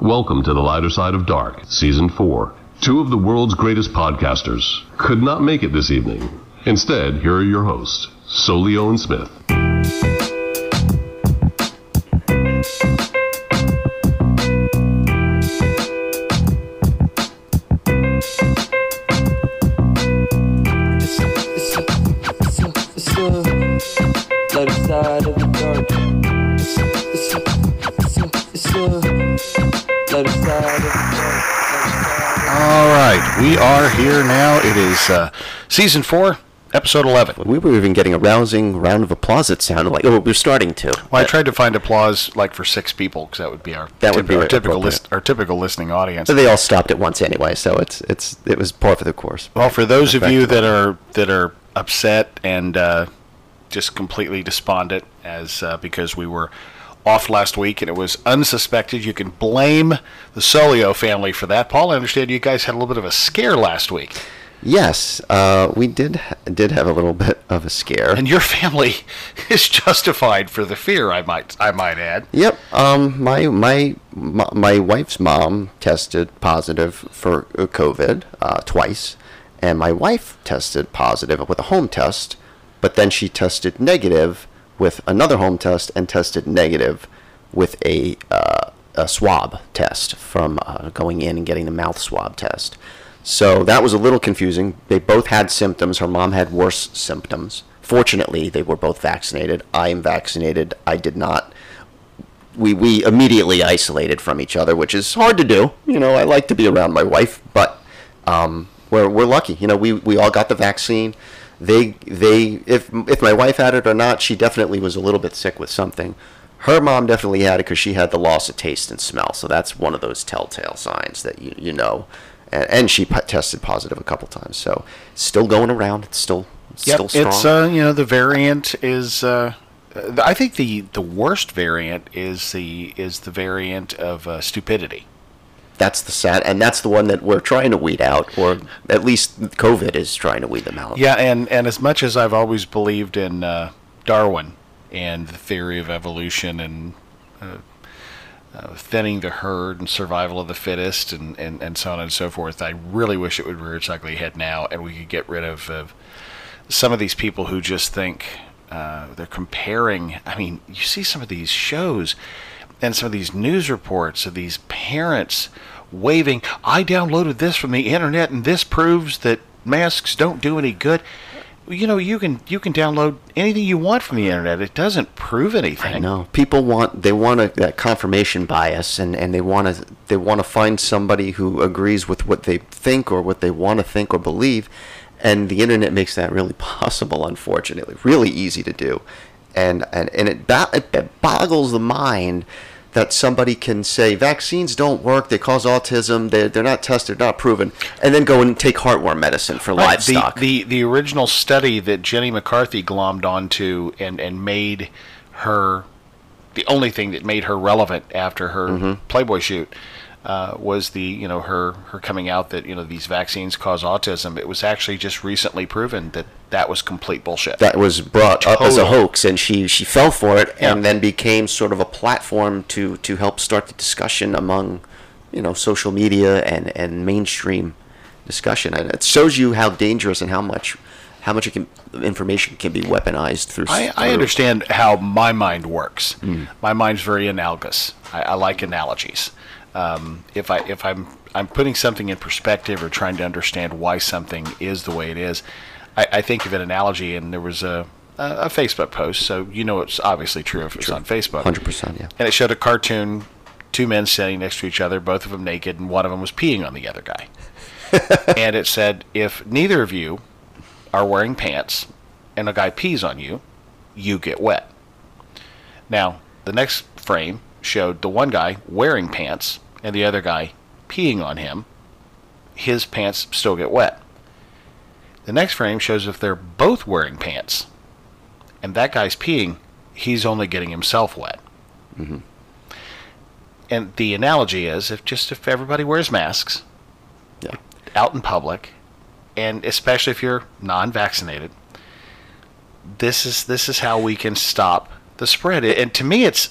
Welcome to the lighter side of dark, season 4. Two of the world's greatest podcasters could not make it this evening. Instead, here are your hosts, Solio and Smith. We are here now. It is uh, season four, episode eleven. We were even getting a rousing round of applause. It sounded like. Oh, we are starting to. Well, I tried to find applause like for six people because that would be our That would be our typical list, our typical listening audience. But they all stopped at once anyway, so it's it's it was par for the course. Well, for those of you that are that are upset and uh, just completely despondent as uh, because we were off last week and it was unsuspected, you can blame the Solio family for that. Paul, I understand you guys had a little bit of a scare last week, Yes, uh, we did did have a little bit of a scare. and your family is justified for the fear. I might I might add. Yep. Um, my, my my wife's mom tested positive for uh, COVID uh, twice, and my wife tested positive with a home test, but then she tested negative with another home test and tested negative with a uh, a swab test from uh, going in and getting the mouth swab test. So that was a little confusing. They both had symptoms. Her mom had worse symptoms. Fortunately, they were both vaccinated. I am vaccinated. I did not we we immediately isolated from each other, which is hard to do. You know, I like to be around my wife, but um, we're we're lucky. You know, we we all got the vaccine. They they if if my wife had it or not, she definitely was a little bit sick with something. Her mom definitely had it because she had the loss of taste and smell. So that's one of those telltale signs that you you know. And, and she p- tested positive a couple times. So still going around. It's still still strong. it's uh, you know the variant is. Uh, I think the the worst variant is the is the variant of uh, stupidity. That's the sad, and that's the one that we're trying to weed out, or at least COVID is trying to weed them out. Yeah, and and as much as I've always believed in uh, Darwin and the theory of evolution and uh, uh, thinning the herd and survival of the fittest and, and, and so on and so forth, I really wish it would rear its ugly head now and we could get rid of, some of these people who just think uh, they're comparing. I mean, you see some of these shows and some of these news reports of these parents waving, I downloaded this from the internet and this proves that masks don't do any good. You know, you can you can download anything you want from the internet. It doesn't prove anything. I know people want they want a, that confirmation bias, and, and they want to they want to find somebody who agrees with what they think or what they want to think or believe, and the internet makes that really possible. Unfortunately, really easy to do, and and and it, ba- it boggles the mind that somebody can say vaccines don't work, they cause autism, they're, they're not tested, not proven, and then go and take heartworm medicine for Right, livestock. The, the the original study that Jenny McCarthy glommed onto and and made her the only thing that made her relevant after her Mm-hmm. Playboy shoot uh, was the you know her her coming out that you know these vaccines cause autism. It was actually just recently proven that that was complete bullshit. that was brought up as a hoax, and she she fell for it, Yeah. and then became sort of a platform to to help start the discussion among, you know, social media and and mainstream discussion. And it shows you how dangerous and how much how much can, information can be weaponized through. I, I understand how my mind works. Hmm. My mind's very analogous. I, I like analogies. Um, if I if I'm I'm putting something in perspective or trying to understand why something is the way it is, I, I think of an analogy. And there was a, a a Facebook post, so you know it's obviously true if it's on Facebook. Hundred percent, yeah. And it showed a cartoon, two men standing next to each other, both of them naked, and one of them was peeing on the other guy. and it said, if neither of you are wearing pants and a guy pees on you, you get wet. Now, the next frame showed the one guy wearing pants and the other guy peeing on him. His pants still get wet. The next frame shows if they're both wearing pants and that guy's peeing, he's only getting himself wet. Mm-hmm. And the analogy is if just if everybody wears masks Yeah. out in public, and especially if you're non-vaccinated, this is this is how we can stop the spread. And to me, it's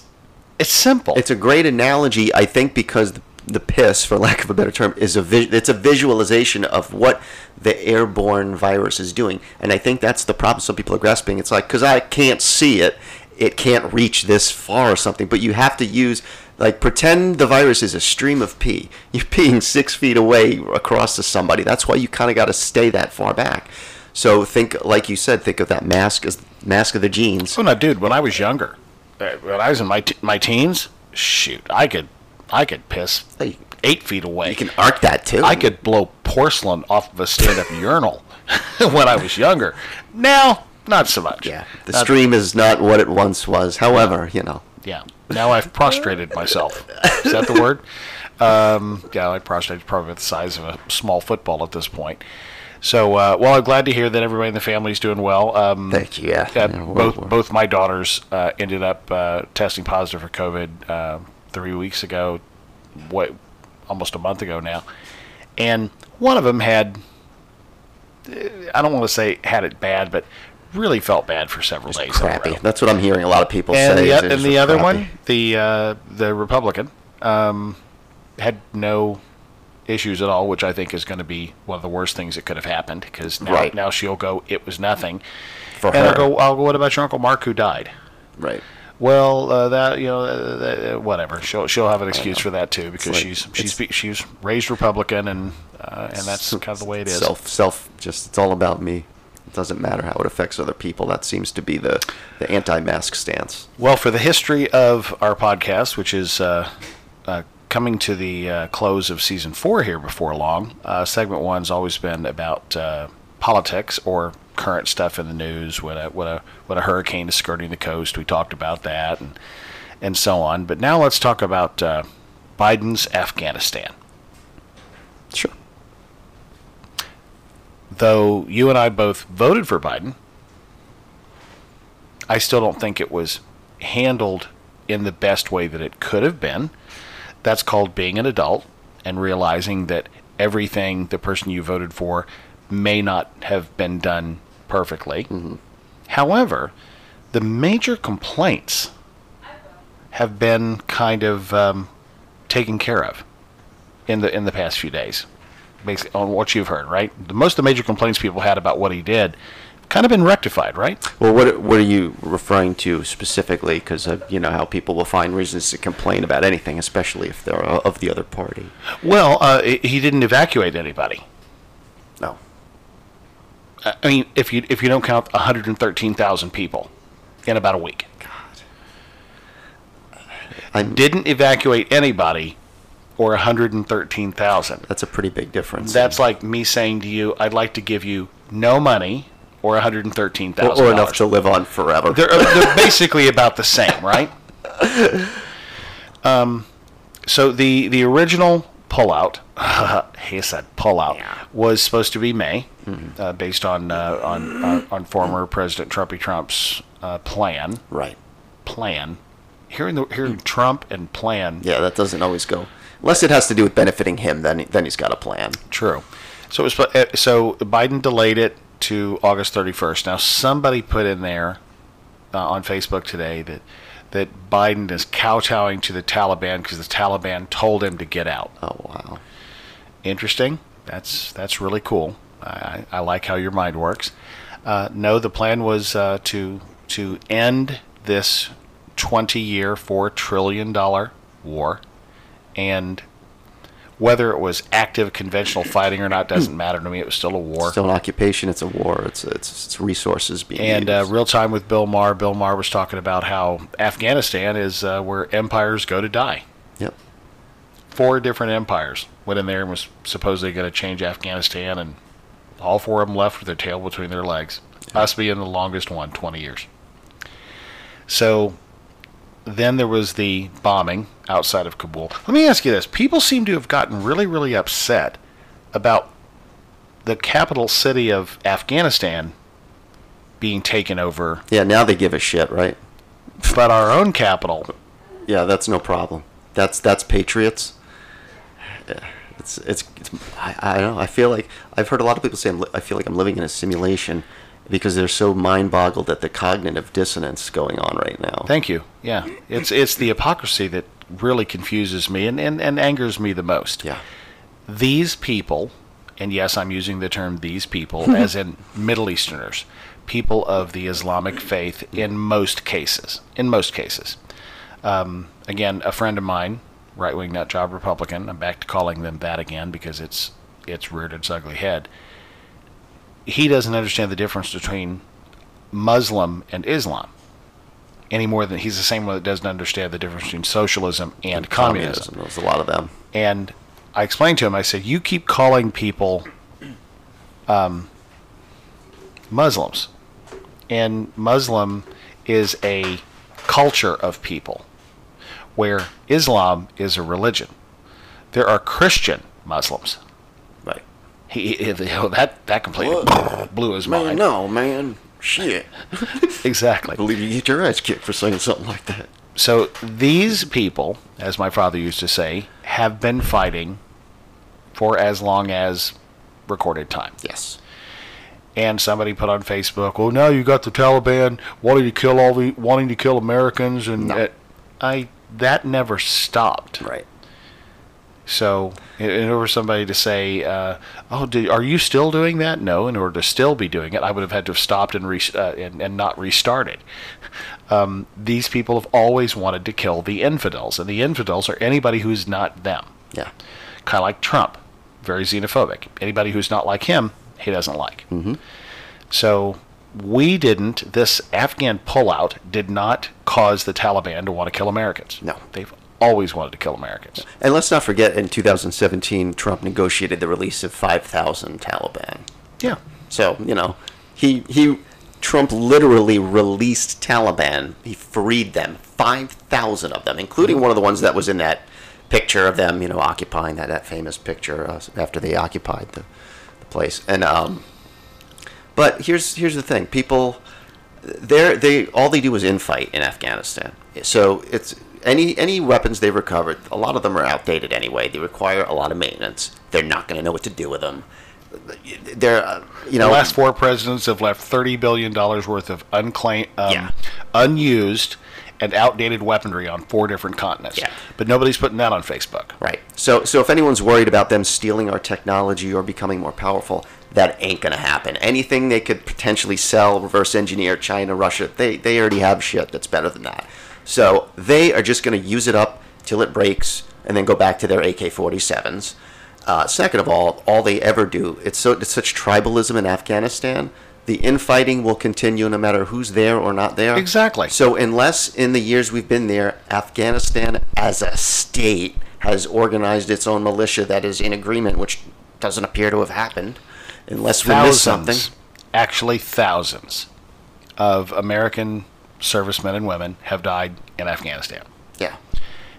it's simple. It's a great analogy, I think, because the, the piss, for lack of a better term, is a vis- it's a visualization of what the airborne virus is doing, and I think that's the problem. Some people are grasping. It's like because I can't see it, it can't reach this far or something. But you have to use like pretend the virus is a stream of pee. You're peeing six feet away across to somebody. That's why you kind of got to stay that far back. So think, like you said, think of that mask as mask of the genes. Oh no, dude! When I was younger, when I was in my t- my teens, shoot, I could I could piss eight feet away. You can arc that too. I could blow porcelain off of a stand-up urinal when I was younger. Now, not so much. Yeah, the Not- stream is not what it once was. However, you know, Yeah. Now I've prostrated myself. Is that the word? Um, yeah, I prostrated probably the size of a small football at this point. So, uh, well, I'm glad to hear that everybody in the family is doing well. Um, Thank you, yeah. uh, Yeah, both we're- both my daughters uh, ended up uh, testing positive for COVID uh, three weeks ago, what almost a month ago now, and one of them had. I don't want to say had it bad, but really felt bad for several days. crappy. That's what I'm hearing a lot of people and say. the, is o- they're and the other crappy. one, the uh, the Republican, um, had no issues at all, which I think is going to be one of the worst things that could have happened because now, Right. now she'll go, it was nothing. for and her, I'll go, I'll go, what about your Uncle Mark who died? right? Well, uh, that you know, uh, uh, whatever. She'll she'll have an excuse for that too because like- she's she's she's raised Republican and uh, and that's kind of the way it is. Self, self, just it's all about me. It doesn't matter how it affects other people. That seems to be the the anti-mask stance. Well, for the history of our podcast, which is uh, uh, coming to the uh, close of season four here before long, uh, segment one's always been about uh, politics or current stuff in the news. When a when a when a hurricane is skirting the coast, we talked about that and and so on. But now let's talk about uh, Biden's Afghanistan. Sure. Though you and I both voted for Biden, I still don't think it was handled in the best way that it could have been. That's called being an adult and realizing that everything the person you voted for may not have been done perfectly. However, the major complaints have been kind of um, taken care of in the in the past few days, basically on what you've heard, right? Most of the major complaints people had about what he did kind of been rectified, right? Well, what what are you referring to specifically? Because you know how people will find reasons to complain about anything, especially if they're uh, of the other party. Well, uh, he didn't evacuate anybody. No. I I mean, if you if you don't count 113,000 people in about a week, God. I'm, didn't evacuate anybody, or 113,000. that's a pretty big difference. That's like me saying to you, I'd like to give you no money or 113,000 or, or enough to live on forever. They're, uh, they're basically about the same, right? Um, so the the original pullout, he said pullout, was supposed to be May, uh, based on uh, on uh, on former President Trumpy Trump's uh, plan. right. Plan. Hearing the hearing Trump and plan. Yeah, that doesn't always go. Unless it has to do with benefiting him, then he- then he's got a plan. True. So it was uh, so Biden delayed it to August 31st. Now somebody put in there uh, on Facebook today that that Biden is kowtowing to the Taliban because the Taliban told him to get out. Oh wow. Interesting. That's that's really cool. I, I like how your mind works. Uh, no, the plan was uh, to to end this 20-year, four trillion dollar war, and whether it was active conventional fighting or not doesn't matter to me. It was still a war. Still an occupation. It's a war. It's it's, it's resources being And uh, real time with Bill Maher. Bill Maher was talking about how Afghanistan is uh, where empires go to die. yep. Four different empires went in there and was supposedly going to change Afghanistan, and all four of them left with their tail between their legs. Us being the longest one, 20 years. So then there was the bombing outside of Kabul. Let me ask you this: People seem to have gotten really, really upset about the capital city of Afghanistan being taken over Yeah. Now they give a shit, right? but our own capital. Yeah, that's no problem. That's that's patriots. It's it's, it's I, I don't know. I feel like I've heard a lot of people say I'm li- I feel like I'm living in a simulation because they're so mind boggled at the cognitive dissonance going on right now. Thank you. Yeah, it's it's the hypocrisy that really confuses me and, and, and angers me the most. Yeah. These people, and yes, I'm using the term these people as in Middle Easterners, people of the Islamic faith in most cases. In most cases. Um, again, a friend of mine, right wing nut job Republican, I'm back to calling them that again because it's it's reared its ugly head. He doesn't understand the difference between Muslim and Islam any more than he's the same one that doesn't understand the difference between socialism and communism. There's a lot of them. And I explained to him, I said, you keep calling people um, Muslims. And Muslim is a culture of people, where Islam is a religion. There are Christian Muslims. He, he- that, that completely blew his Man, mind. no, man. Shit. Exactly. believe you get your ass kicked for saying something like that. So these people, as my father used to say, have been fighting for as long as recorded time. Yes. And somebody put on Facebook, "Well, now you got the Taliban wanting to kill all the wanting to kill Americans," and No. uh, I that never stopped. Right. So, in, in order for somebody to say, uh, "Oh, do, are you still doing that?" No. In order to still be doing it, I would have had to have stopped and re- uh, and, and not restarted. Um, these people have always wanted to kill the infidels, and the infidels are anybody who's not them. Yeah. Kind of like Trump, very xenophobic. Anybody who's not like him, he doesn't like. Mm-hmm. So we didn't. This Afghan pullout did not cause the Taliban to want to kill Americans. No. they've always wanted to kill Americans. And let's not forget, in 2017, Trump negotiated the release of 5,000 Taliban. Yeah. So you know, he he Trump literally released Taliban. He freed them, 5,000 of them, including one of the ones that was in that picture of them, you know, occupying that, that famous picture uh, after they occupied the, the place. And um, but here's here's the thing: people, they they all they do is infight in Afghanistan. So it's any any weapons they've recovered. A lot of them are outdated anyway. They require a lot of maintenance. They're not going to know what to do with them. They're uh, you know The last four presidents have left thirty billion dollars worth of unclaimed, um, Yeah. unused, and outdated weaponry on four different continents. Yeah. But nobody's putting that on Facebook. Right. So, so if anyone's worried about them stealing our technology or becoming more powerful, that ain't gonna happen. Anything they could potentially sell, reverse engineer, China, Russia, they they already have shit that's better than that. So they are just gonna use it up till it breaks, and then go back to their AK-47s. Uh, second of all, all they ever do it's so it's such tribalism in Afghanistan. The infighting will continue no matter who's there or not there. Exactly. So unless in the years we've been there, Afghanistan as a state has organized its own militia that is in agreement, which doesn't appear to have happened, unless we miss something. Actually thousands, of American servicemen and women have died in Afghanistan. Yeah.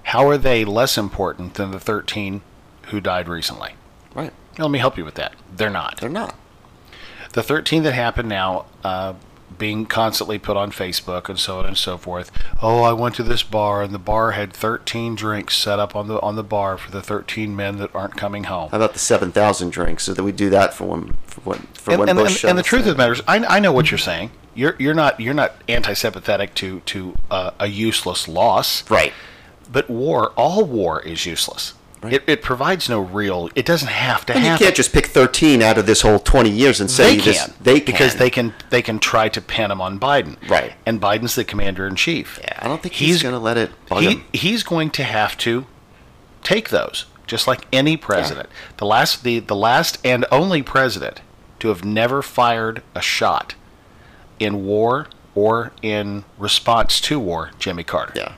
How are they less important than the 13 who died recently? Right. Let me help you with that. They're not. They're not. the 13 that happened now uh, being constantly put on facebook and so on and so forth oh i went to this bar and the bar had 13 drinks set up on the on the bar for the 13 men that aren't coming home How about the seven thousand drinks? So that we do that for when for when for and, when and, Bush. and, and the truth of the matter is I, I know what you're saying you're you're not you're not anti-sympathetic to to uh, a useless loss right. but war all war is useless Right. it, it provides no real it doesn't have to And you can't just pick thirteen out of this whole twenty years and say they this. They can because they can they can try to pin him on Biden. Right. And Biden's the commander in chief. Yeah, I don't think he's, going to let it he, him. he's going to have to take those just like any president. The last the the last and only president to have never fired a shot in war or in response to war, Jimmy Carter. Yeah.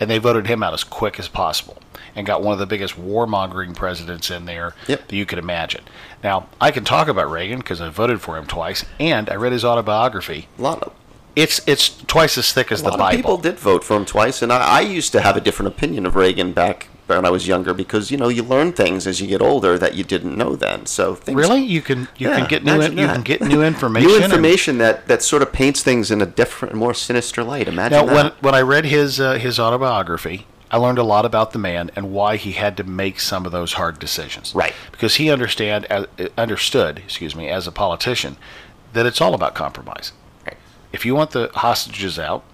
And they voted him out as quick as possible and got one of the biggest warmongering presidents in there Yep. that you could imagine. Now, I can talk about Reagan because I voted for him twice and I read his autobiography. A lot of It's it's twice as thick as a the lot Bible. of people did vote for him twice, and I, I used to have a different opinion of Reagan back when I was younger because you know you learn things as you get older that you didn't know then. So things, Really? You can you Yeah, can get new in, you can get new information. new and- information that that sort of paints things in a different, more sinister light. Imagine Now, that. when when I read his uh, his autobiography, I learned a lot about the man and why he had to make some of those hard decisions. Right. Because he understand as, understood, excuse me, as a politician, that it's all about compromise. If you want the hostages out,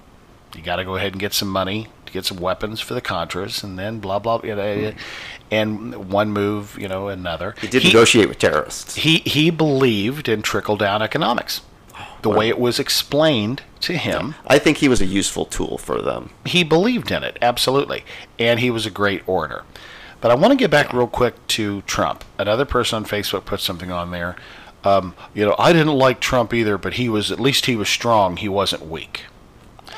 you got to go ahead and get some money to get some weapons for the Contras, and then blah blah. You know, and one move, you know, another. He did negotiate with terrorists. He he believed in trickle down economics, the way it was explained to him. I think he was a useful tool for them. He believed in it absolutely, and he was a great orator. But I want to get back real quick to Trump. Another person on Facebook put something on there. Um, you know, I didn't like Trump either, but he was at least he was strong. He wasn't weak.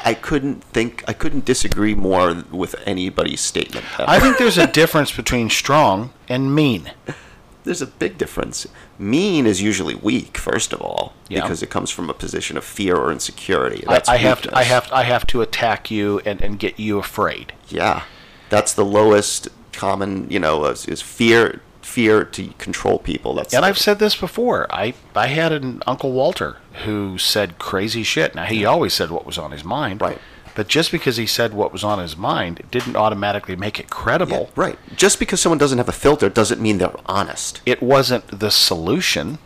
I couldn't think. I couldn't disagree more with anybody's statement. I think there's a difference between strong and mean. there's a big difference. Mean is usually weak, first of all, Yeah. because it comes from a position of fear or insecurity. I, That's I have to, I have I have to attack you and, and get you afraid. Yeah, that's the lowest common. You know, is, is fear. Fear to control people. That's And I've said this before. I, I had an Uncle Walter who said crazy shit. Now, he always said what was on his mind. Right. But just because he said what was on his mind, it didn't automatically make it credible. Yeah, right. Just because someone doesn't have a filter doesn't mean they're honest. It wasn't the solution.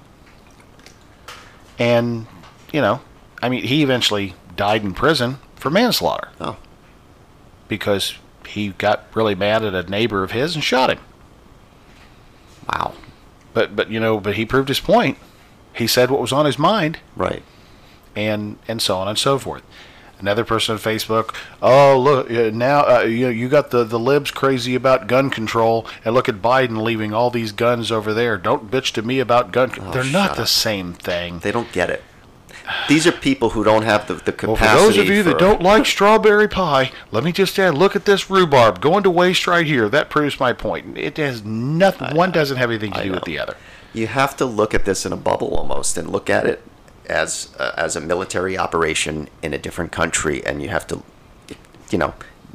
And, you know, I mean, he eventually died in prison for manslaughter Oh, because he got really mad at a neighbor of his and shot him. Wow. But, but you know, but he proved his point. He said what was on his mind. Right. and and so on and so forth. Another person on Facebook, oh look uh, now uh, you you got the the libs crazy about gun control, and look at Biden leaving all these guns over there. Don't bitch to me about gun. Con-. They're not shut the same thing. They don't get it. These are people who don't have the, the capacity. Well, for those of you that don't like strawberry pie, let me just add, look at this rhubarb going to waste right here. That proves my point. It has nothing. One doesn't have anything to I do with the other. you have to look at this in a bubble almost and look at it as uh, as a military operation in a different country and you have to you know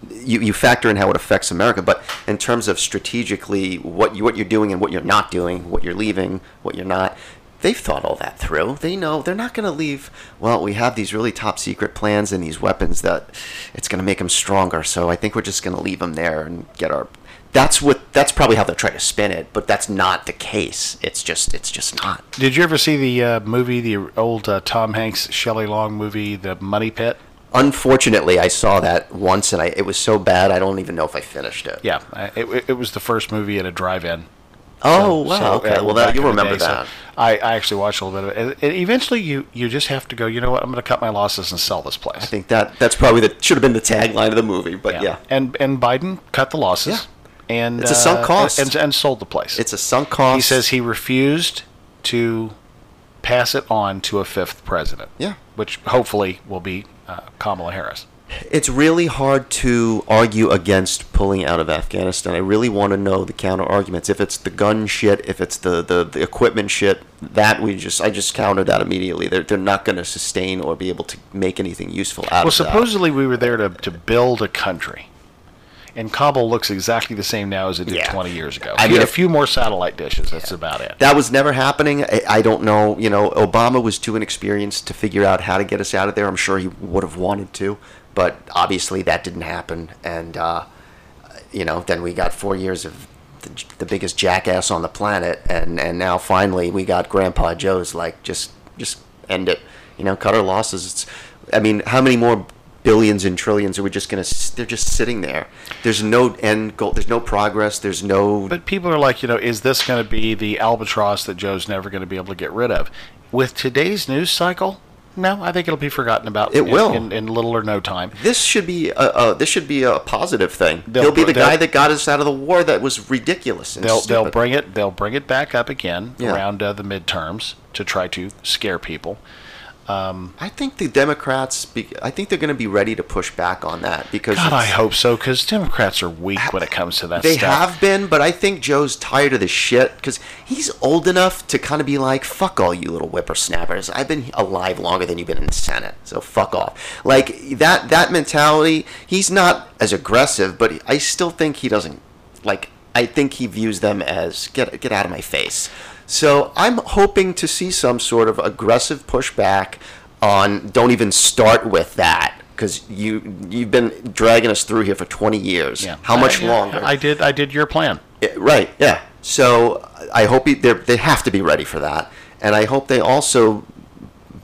you, you factor in how it affects America but in terms of strategically what you what you're doing and what you're not doing what you're leaving what you're not they've thought all that through they know they're not going to leave well we have these really top secret plans and these weapons that it's going to make them stronger so I think we're just going to leave them there and get our that's what that's probably how they'll try to spin it but that's not the case it's just it's just not Did you ever see the uh, movie, the old uh, Tom Hanks, Shelley Long movie, The Money Pit? unfortunately i saw that once and I, it was so bad i don't even know if i finished it Yeah, it, it was the first movie at a drive-in. Oh So- wow so, okay uh, well that, you in the remember day, so that I, I actually watched a little bit of it. And, eventually, you you just have to go. You know what? I'm going to cut my losses and sell this place. i think that that's probably the should have been the tagline of the movie but yeah, And and Biden cut the losses. Yeah. And It's a sunk uh, cost. And, and sold the place. it's a sunk cost he says he refused to pass it on to a fifth president. Yeah. Which hopefully will be uh, Kamala Harris. It's really hard to argue against pulling out of Afghanistan. I really want to know the counter arguments. If it's the gun shit, if it's the, the, the equipment shit, that we just I just countered that immediately. They're, they're not going to sustain or be able to make anything useful out Well, of that. Well, supposedly we were there to, to build a country. And Kabul looks exactly the same now as it did Yeah. 20 years ago. I mean, a few more satellite dishes. That's about it. That was never happening. I, I don't know. You know, Obama was too inexperienced to figure out how to get us out of there. I'm sure he would have wanted to, but obviously that didn't happen. And uh, you know, then we got four years of the, the biggest jackass on the planet, and and now finally we got Grandpa Joe's like just just end it. You know, cut our losses. It's, I mean, how many more billions and trillions are we just gonna? They're just sitting there. There's no end goal. There's no progress. There's no. But people are like, you know, is this going to be the albatross that Joe's never going to be able to get rid of? With today's news cycle, no, I think it'll be forgotten about. It in, will. in, in little or no time. this should be a, this should be a positive thing. They'll He'll be the guy that got us out of the war that was ridiculous. They'll they'll bring it they'll bring it back up again Yeah. around uh, the midterms to try to scare people. Um, I think the Democrats. Be, I think they're going to be ready to push back on that because God, I hope so because Democrats are weak when it comes to that they stuff. have been. But I think Joe's tired of this shit because he's old enough to kind of be like, "Fuck all you little whippersnappers. I've been alive longer than you've been in the Senate, so fuck off." Like that that mentality. He's not as aggressive, but I still think he doesn't like. I think he views them as get get out of my face. So I'm hoping to see some sort of aggressive pushback on. Don't even start with that because you you've been dragging us through here for 20 years. Yeah. How much I- longer? I did I did your plan. Yeah, right. Yeah. So I hope they're, they have to be ready for that, and I hope they also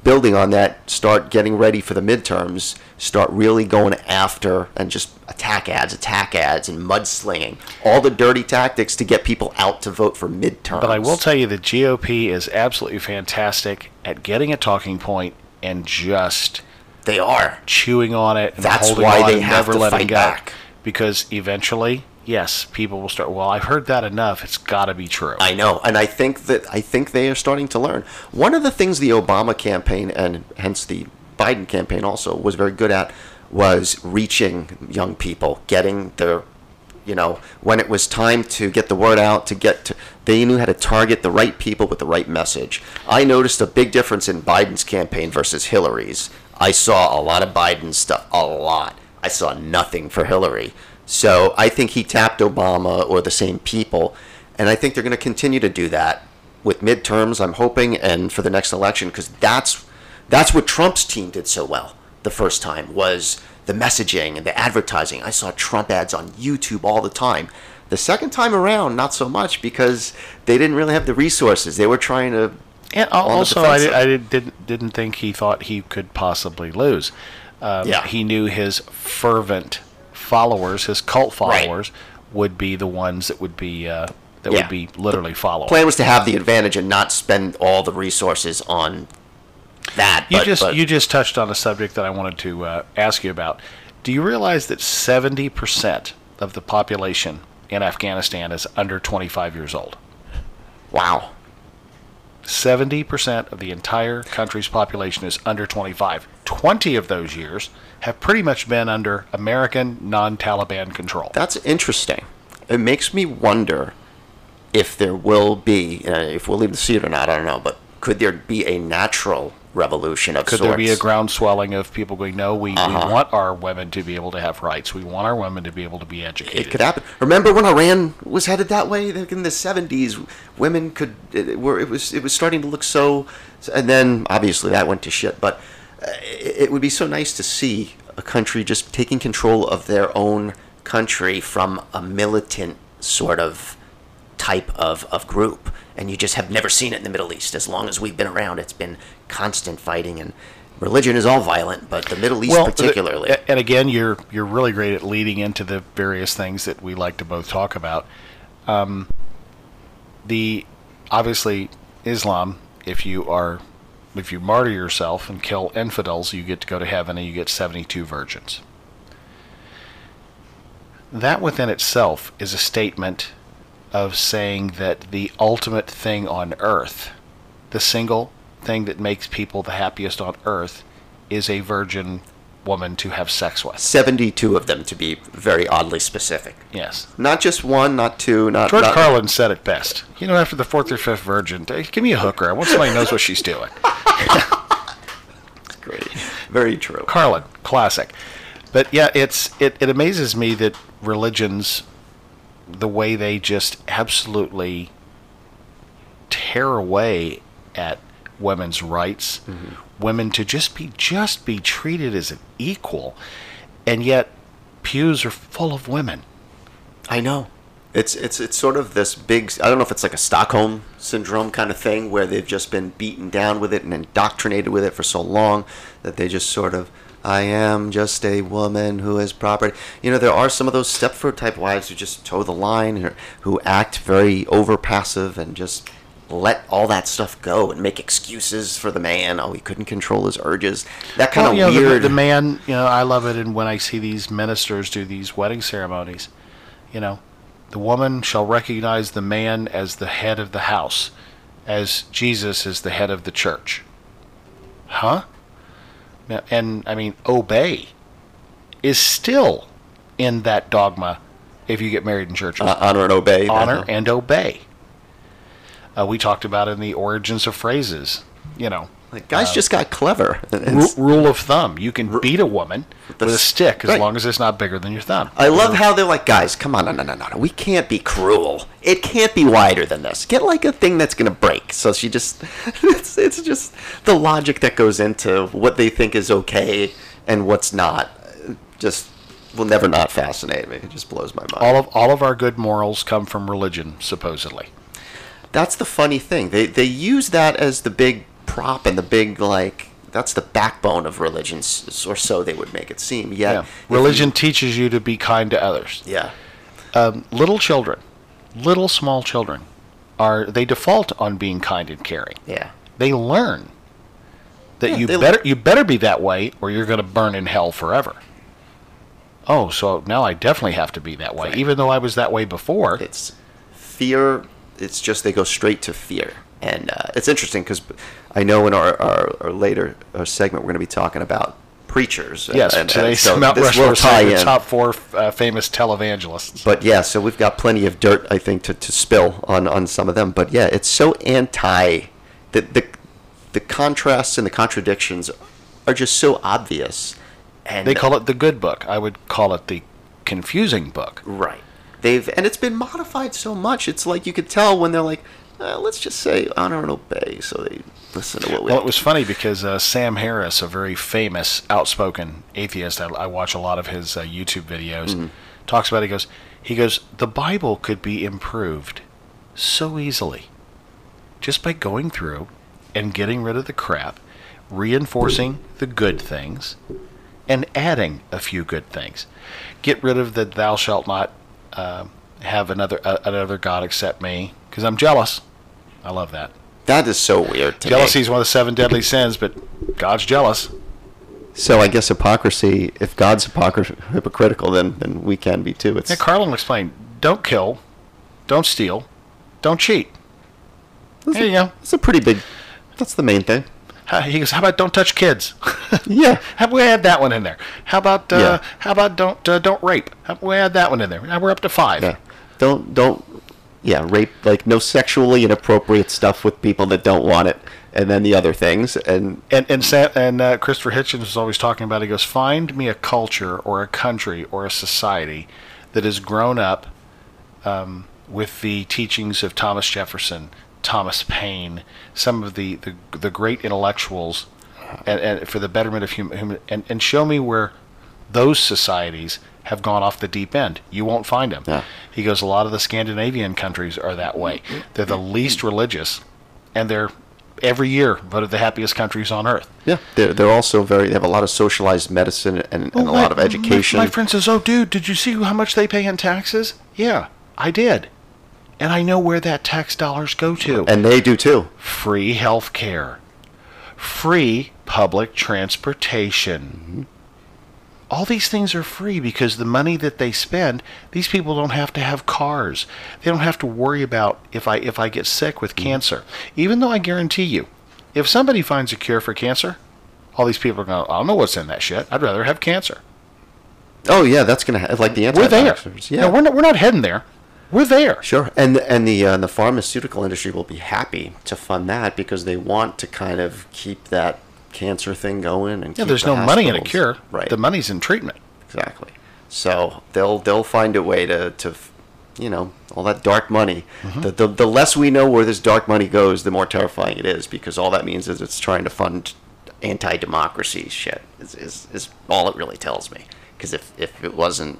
building on that, start getting ready for the midterms, start really going after and just attack ads, attack ads, and mudslinging. All the dirty tactics to get people out to vote for midterms. But I will tell you the GOP is absolutely fantastic at getting a talking point and just they are. chewing on it and That's holding why on they have never to letting fight go. back. Because eventually, yes, people will start. Well, I've heard that enough. It's got to be true. I know, and I think that I think they are starting to learn. One of the things the Obama campaign and hence the Biden campaign also was very good at was reaching young people, getting their you know, when it was time to get the word out, to get to, they knew how to target the right people with the right message. I noticed a big difference in Biden's campaign versus Hillary's. I saw a lot of Biden stuff, a lot. I saw nothing for Hillary. So I think he tapped Obama or the same people, and I think they're going to continue to do that with midterms. I'm hoping, and for the next election, because that's that's what Trump's team did so well the first time was the messaging and the advertising. I saw Trump ads on YouTube all the time. The second time around, not so much because they didn't really have the resources. They were trying to. And also, I, did, I did, didn't didn't think he thought he could possibly lose. Um, Yeah. He knew his fervent followers, his cult Right. followers, would be the ones that would be uh, that Yeah. would be literally following. Plan was to have the advantage and not spend all the resources on that. You but- just but- you just touched on a subject that I wanted to uh, ask you about. Do you realize that seventy percent of the population in Afghanistan is under twenty five years old? wow. Seventy percent of the entire country's population is under twenty five. Twenty of those years have pretty much been under American non-Taliban control. That's interesting. It makes me wonder if there will be, uh, if we'll leave the seat or not, I don't know, but could there be a natural revolution of sorts? Could sorts? there be a groundswelling of people going, no, we, Uh-huh. we want our women to be able to have rights. We want our women to be able to be educated. It could happen. Remember when Iran was headed that way? Like in the seventies, women could. It, were it was it was starting to look so, and then obviously that went to shit. But it, it would be so nice to see a country just taking control of their own country from a militant sort of type of, of group. And you just have never seen it in the Middle East. As long as we've been around, it's been constant fighting and religion is all violent, but the Middle East the- particularly. a- and again, you're you're really great at leading into the various things that we like to both talk about. Um, the obviously Islam, if you are if you martyr yourself and kill infidels, you get to go to heaven and you get 72 virgins. That within itself is a statement of saying that the ultimate thing on earth, the single thing that makes people the happiest on earth, is a virgin woman to have sex with. 72 of them to be very oddly specific. Yes. Not just one, not two, not. George not, Carlin said it best. You know, after the fourth or fifth virgin, give me a hooker. I want somebody who knows what she's doing. Great. Very true. Carlin, classic. But yeah, it's it, it amazes me that religions, the way they just absolutely tear away at women's rights, women to just be just be treated as an equal, and yet pews are full of women. I know. It's it's it's sort of this big. I don't know if it's like a Stockholm syndrome kind of thing where they've just been beaten down with it and indoctrinated with it for so long that they just sort of. I am just a woman who is property. You know, there are some of those Stepford type wives who just toe the line, or who act very over passive and just let all that stuff go and make excuses for the man. Oh, he couldn't control his urges. That kind Well, of you know, the- weird. The, man, you know, I love it, and when I see these ministers do these wedding ceremonies, you know, the woman shall recognize the man as the head of the house, as Jesus is the head of the church. Huh? And I mean, obey is still in that dogma. If you get married in church. uh, honor and obey. honor Uh-huh. and obey. Uh, we talked about in the origins of phrases. You know, Like, guys just got clever. Ru- rule of thumb: you can beat a woman with a stick as right. long as it's not bigger than your thumb. I love how they're like, guys, come on, no, no, no, no, no. We can't be cruel. It can't be wider than this. Get like a thing that's gonna break. So she just, it's, it's just the logic that goes into what they think is okay and what's not. Just will never not fascinate me. It just blows my mind. all of all of our good morals come from religion, supposedly. That's the funny thing. They they use that as the big prop and the big like that's the backbone of religion, or so they would make it seem. Yet, Yeah. if you- Religion teaches you to be kind to others. yeah, Um, little children, little small children, are they default on being kind and caring. yeah, They learn that Yeah, you better you better be that way, or you're going to burn in hell forever. Oh, so now I definitely have to be that way, Right. even though I was that way before. it's fear. It's just they go straight to fear, and uh, it's interesting because I know in our, our, our later uh segment we're going to be talking about preachers. and- yes, and, today's so Mount Rushmore tie in. top four uh, famous televangelists. But yeah, so we've got plenty of dirt, I think, to, to spill on, on some of them. But yeah, it's so anti. The, the the contrasts and the contradictions are just so obvious. And They call it the good book. I would call it the confusing book. right. They've and it's been modified so much. It's like you could tell when they're like, uh, let's just say honor and obey, so they listen to what we. Well, it was funny because uh, Sam Harris, a very famous, outspoken atheist, I, I watch a lot of his uh, YouTube videos, talks about. It, he goes, he goes, the Bible could be improved so easily, just by going through and getting rid of the crap, reinforcing the good things, and adding a few good things. Get rid of the "Thou shalt not uh, have another uh, another god except me," because I'm jealous. I love that. that is so weird. Jealousy is one of the seven deadly sins, but God's jealous. So I guess hypocrisy. If God's hypocr- hypocritical, then then we can be too. It's Yeah, Carlin explained: don't kill, don't steal, don't cheat. There you go. it's a pretty big. That's the main thing. How- He goes, how about don't touch kids? Yeah. Have we had that one in there? How about uh, Yeah. how about don't uh, don't rape? Have we had that one in there? Now we're up to five. Yeah. Don't don't yeah, rape like no sexually inappropriate stuff with people that don't want it and then the other things and And and Sam, and uh, Christopher Hitchens was always talking about. He goes, find me a culture or a country or a society that has grown up um, with the teachings of Thomas Jefferson, Thomas Paine, some of the the, the great intellectuals, and, and for the betterment of human, human and, and show me where those societies have gone off the deep end. You won't find them. Yeah. He goes, a lot of the Scandinavian countries are that way. They're the least religious, and they're every year voted the happiest countries on earth. yeah, they're, they're also very they have a lot of socialized medicine and, and a Oh, lot of education. My, my friend says, "Oh, dude, did you see how much they pay in taxes?" Yeah, I did, and I know where that tax dollars go to. and they do too. free health care, free public transportation. Mm-hmm. All these things are free because the money that they spend, these people don't have to have cars. They don't have to worry about if I if I get sick with Mm-hmm. cancer. Even though I guarantee you, if somebody finds a cure for cancer, all these people are going, I don't know what's in that shit. I'd rather have cancer. Oh yeah, that's gonna ha- like the anti We're there. Yeah, No, we're not, we're not heading there. We're there. Sure, and and the uh, the pharmaceutical industry will be happy to fund that because they want to kind of keep that cancer thing going and Yeah, there's the no money in a cure. right? The money's in treatment. exactly. So they'll they'll find a way to to you know all that dark money. Mm-hmm. The, the the less we know where this dark money goes, the more terrifying it is because all that means is it's trying to fund anti-democracy shit. Is is, is all it really tells me. Because if, if it wasn't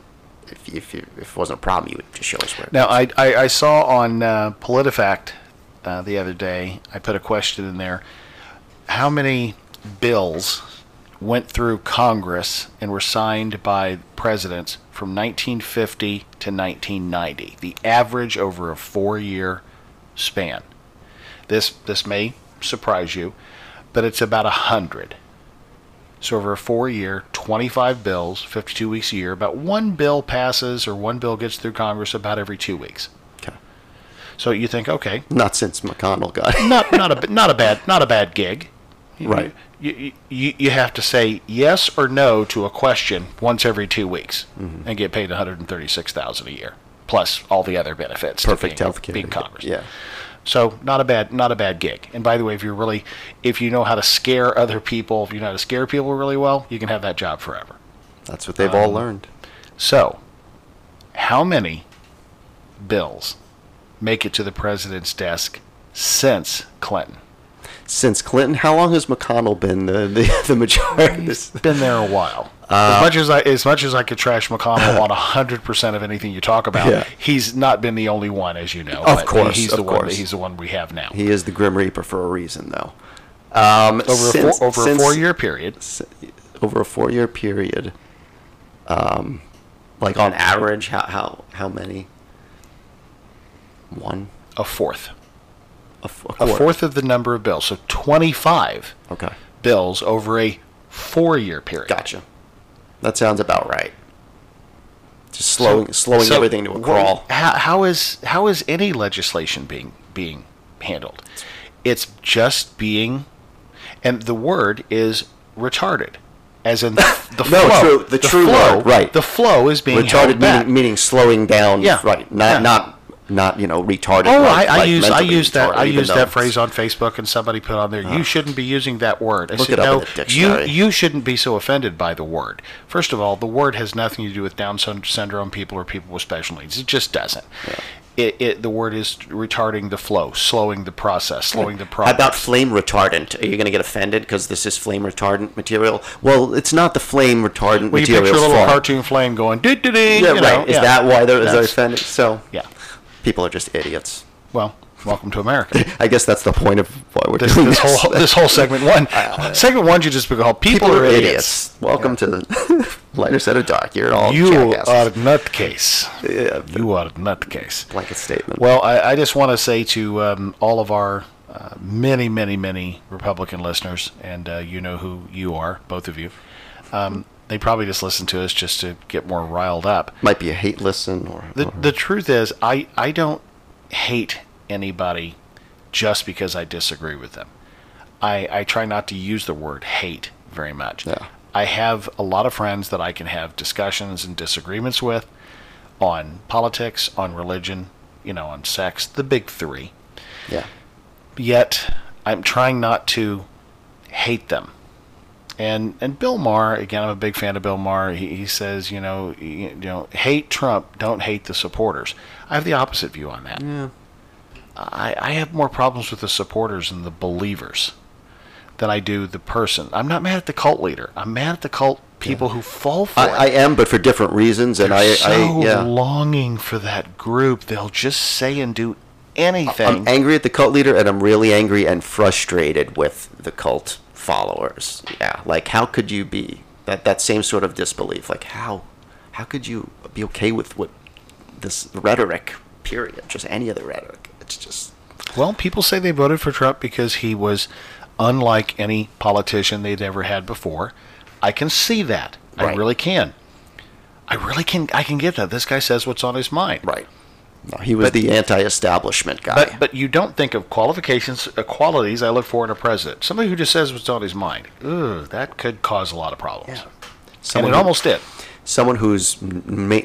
if if, it, if it wasn't a problem, you would just show us where. Now. I, I, I saw on uh, PolitiFact uh, the other day, I put a question in there. How many bills went through Congress and were signed by presidents from 1950 to 1990? The average over a four year span. This, this may surprise you, but it's about 100. So over a four year, 25 bills, 52 weeks a year, about one bill passes or one bill gets through Congress about every two weeks. Okay. So you think, okay, Not since McConnell got it. not not a not a bad not a bad gig. Right. You, you, you have to say yes or no to a question once every two weeks Mm-hmm. and get paid 136,000 a year plus all the other benefits. to Perfect being, health care. Being Congress. Yeah. So not a bad not a bad gig. And by the way, if you're really if you know how to scare other people, if you know how to scare people really well, you can have that job forever. That's what they've Um, all learned. So, how many bills make it to the president's desk since Clinton? Since Clinton, how long has McConnell been the the, the majority? Been there a while. Uh, as much as I as much as I could trash McConnell on hundred percent of anything you talk about, Yeah. he's not been the only one, as you know. Of course, he's of the one. He's the one we have now. He is the Grim Reaper for a reason, though. Um, over since- a four, over since- a four year period. over a four year period. Um, like on average, how how how many? One. A fourth. A, f- A quarter. fourth of the number of bills. So 25 Okay. bills over a four year period. Gotcha. That sounds about right. Just slowing So- slowing so everything to a crawl. How, how is how is any legislation being being handled? It's just being, and the word is retarded, as in the, the No, flow. true- the true flow, word, right. The flow is being retarded meaning, meaning slowing down. Yeah, Right. Not yeah. not not you know retarded. Oh, like- I, I like use I use that I use that phrase on Facebook, and somebody put on there, "You ah. shouldn't be using that word." I Look said, it up in the you dictionary." you shouldn't be so offended by the word. First of all, the word has nothing to do with Down syn- syndrome people or people with special needs. It just doesn't. It, it the word is retarding the flow, slowing the process, slowing the How progress. about flame retardant? Are you going to get offended because this is flame retardant material? Well, it's not the flame retardant well, you material. picture a little cartoon flame going, doo doo doo. Yeah, you know, right. Is yeah. that why they're, they're offended? So Yeah. People are just idiots. Well, welcome to America. I guess that's the point of why we're This, doing this this. whole this whole segment one, segment one, you just be called "People, people are idiots." idiots. Welcome to the lighter side of dark. You're all You jackasses. are a nutcase. Yeah, You are a nutcase. blanket statement. Well, I, I just want to say to um, all of our uh, many, many, many Republican listeners, and uh, you know who you are, both of you. Um, they probably just listen to us just to get more riled up. might be a hate listen or, The, or- the truth is, I, I don't hate anybody just because I disagree with them. I, I try not to use the word hate very much. Yeah. I have a lot of friends that I can have discussions and disagreements with on politics, on religion, you know, on sex, the big three. yeah. Yet I'm trying not to hate them. And and Bill Maher, again, I'm a big fan of Bill Maher. He, he says, you know, you, you know, hate Trump, don't hate the supporters. I have the opposite view on that. Yeah. I, I have more problems with the supporters and the believers than I do the person. I'm not mad at the cult leader. I'm mad at the cult people who fall for I, it. I am, but for different reasons, and I, They're so I yeah. longing for that group. They'll just say and do anything. I'm angry at the cult leader, and I'm really angry and frustrated with the cult followers. Yeah, like how could you be that that same sort of disbelief? Like how how could you be okay with what this rhetoric? Period. Just any other rhetoric. It's just Well, people say they voted for Trump because he was unlike any politician they'd ever had before. I can see that. I really can. I really can. I can get that. This guy says what's on his mind. right. No, he was But- the anti-establishment guy. But but you don't think of qualifications, uh, qualities I look for in a president. Somebody who just says what's on his mind. Ugh, that could cause a lot of problems. Yeah. And Someone it who- almost did. someone who's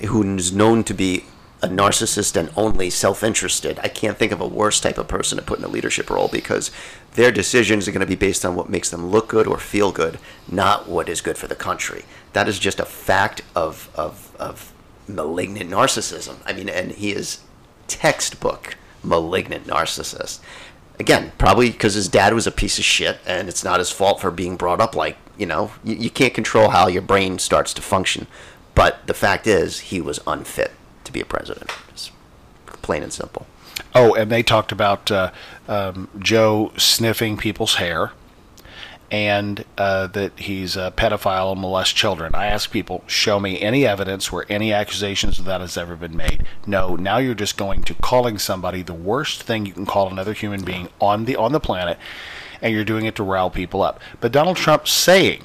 who's known to be a narcissist and only self-interested. I can't think of a worse type of person to put in a leadership role because their decisions are going to be based on what makes them look good or feel good, not what is good for the country. That is just a fact of of of malignant narcissism. I mean, and he is textbook malignant narcissist. Again, probably because his dad was a piece of shit, and it's not his fault for being brought up like you know. You, you can't control how your brain starts to function, but the fact is, he was unfit to be a president. Just plain and simple. Oh, and they talked about uh, um, Joe sniffing people's hair, and uh, that he's a pedophile and molests children. I ask people, show me any evidence where any accusations of that has ever been made. No, now you're just going to calling somebody the worst thing you can call another human being on the on the planet, and you're doing it to rile people up. But Donald Trump saying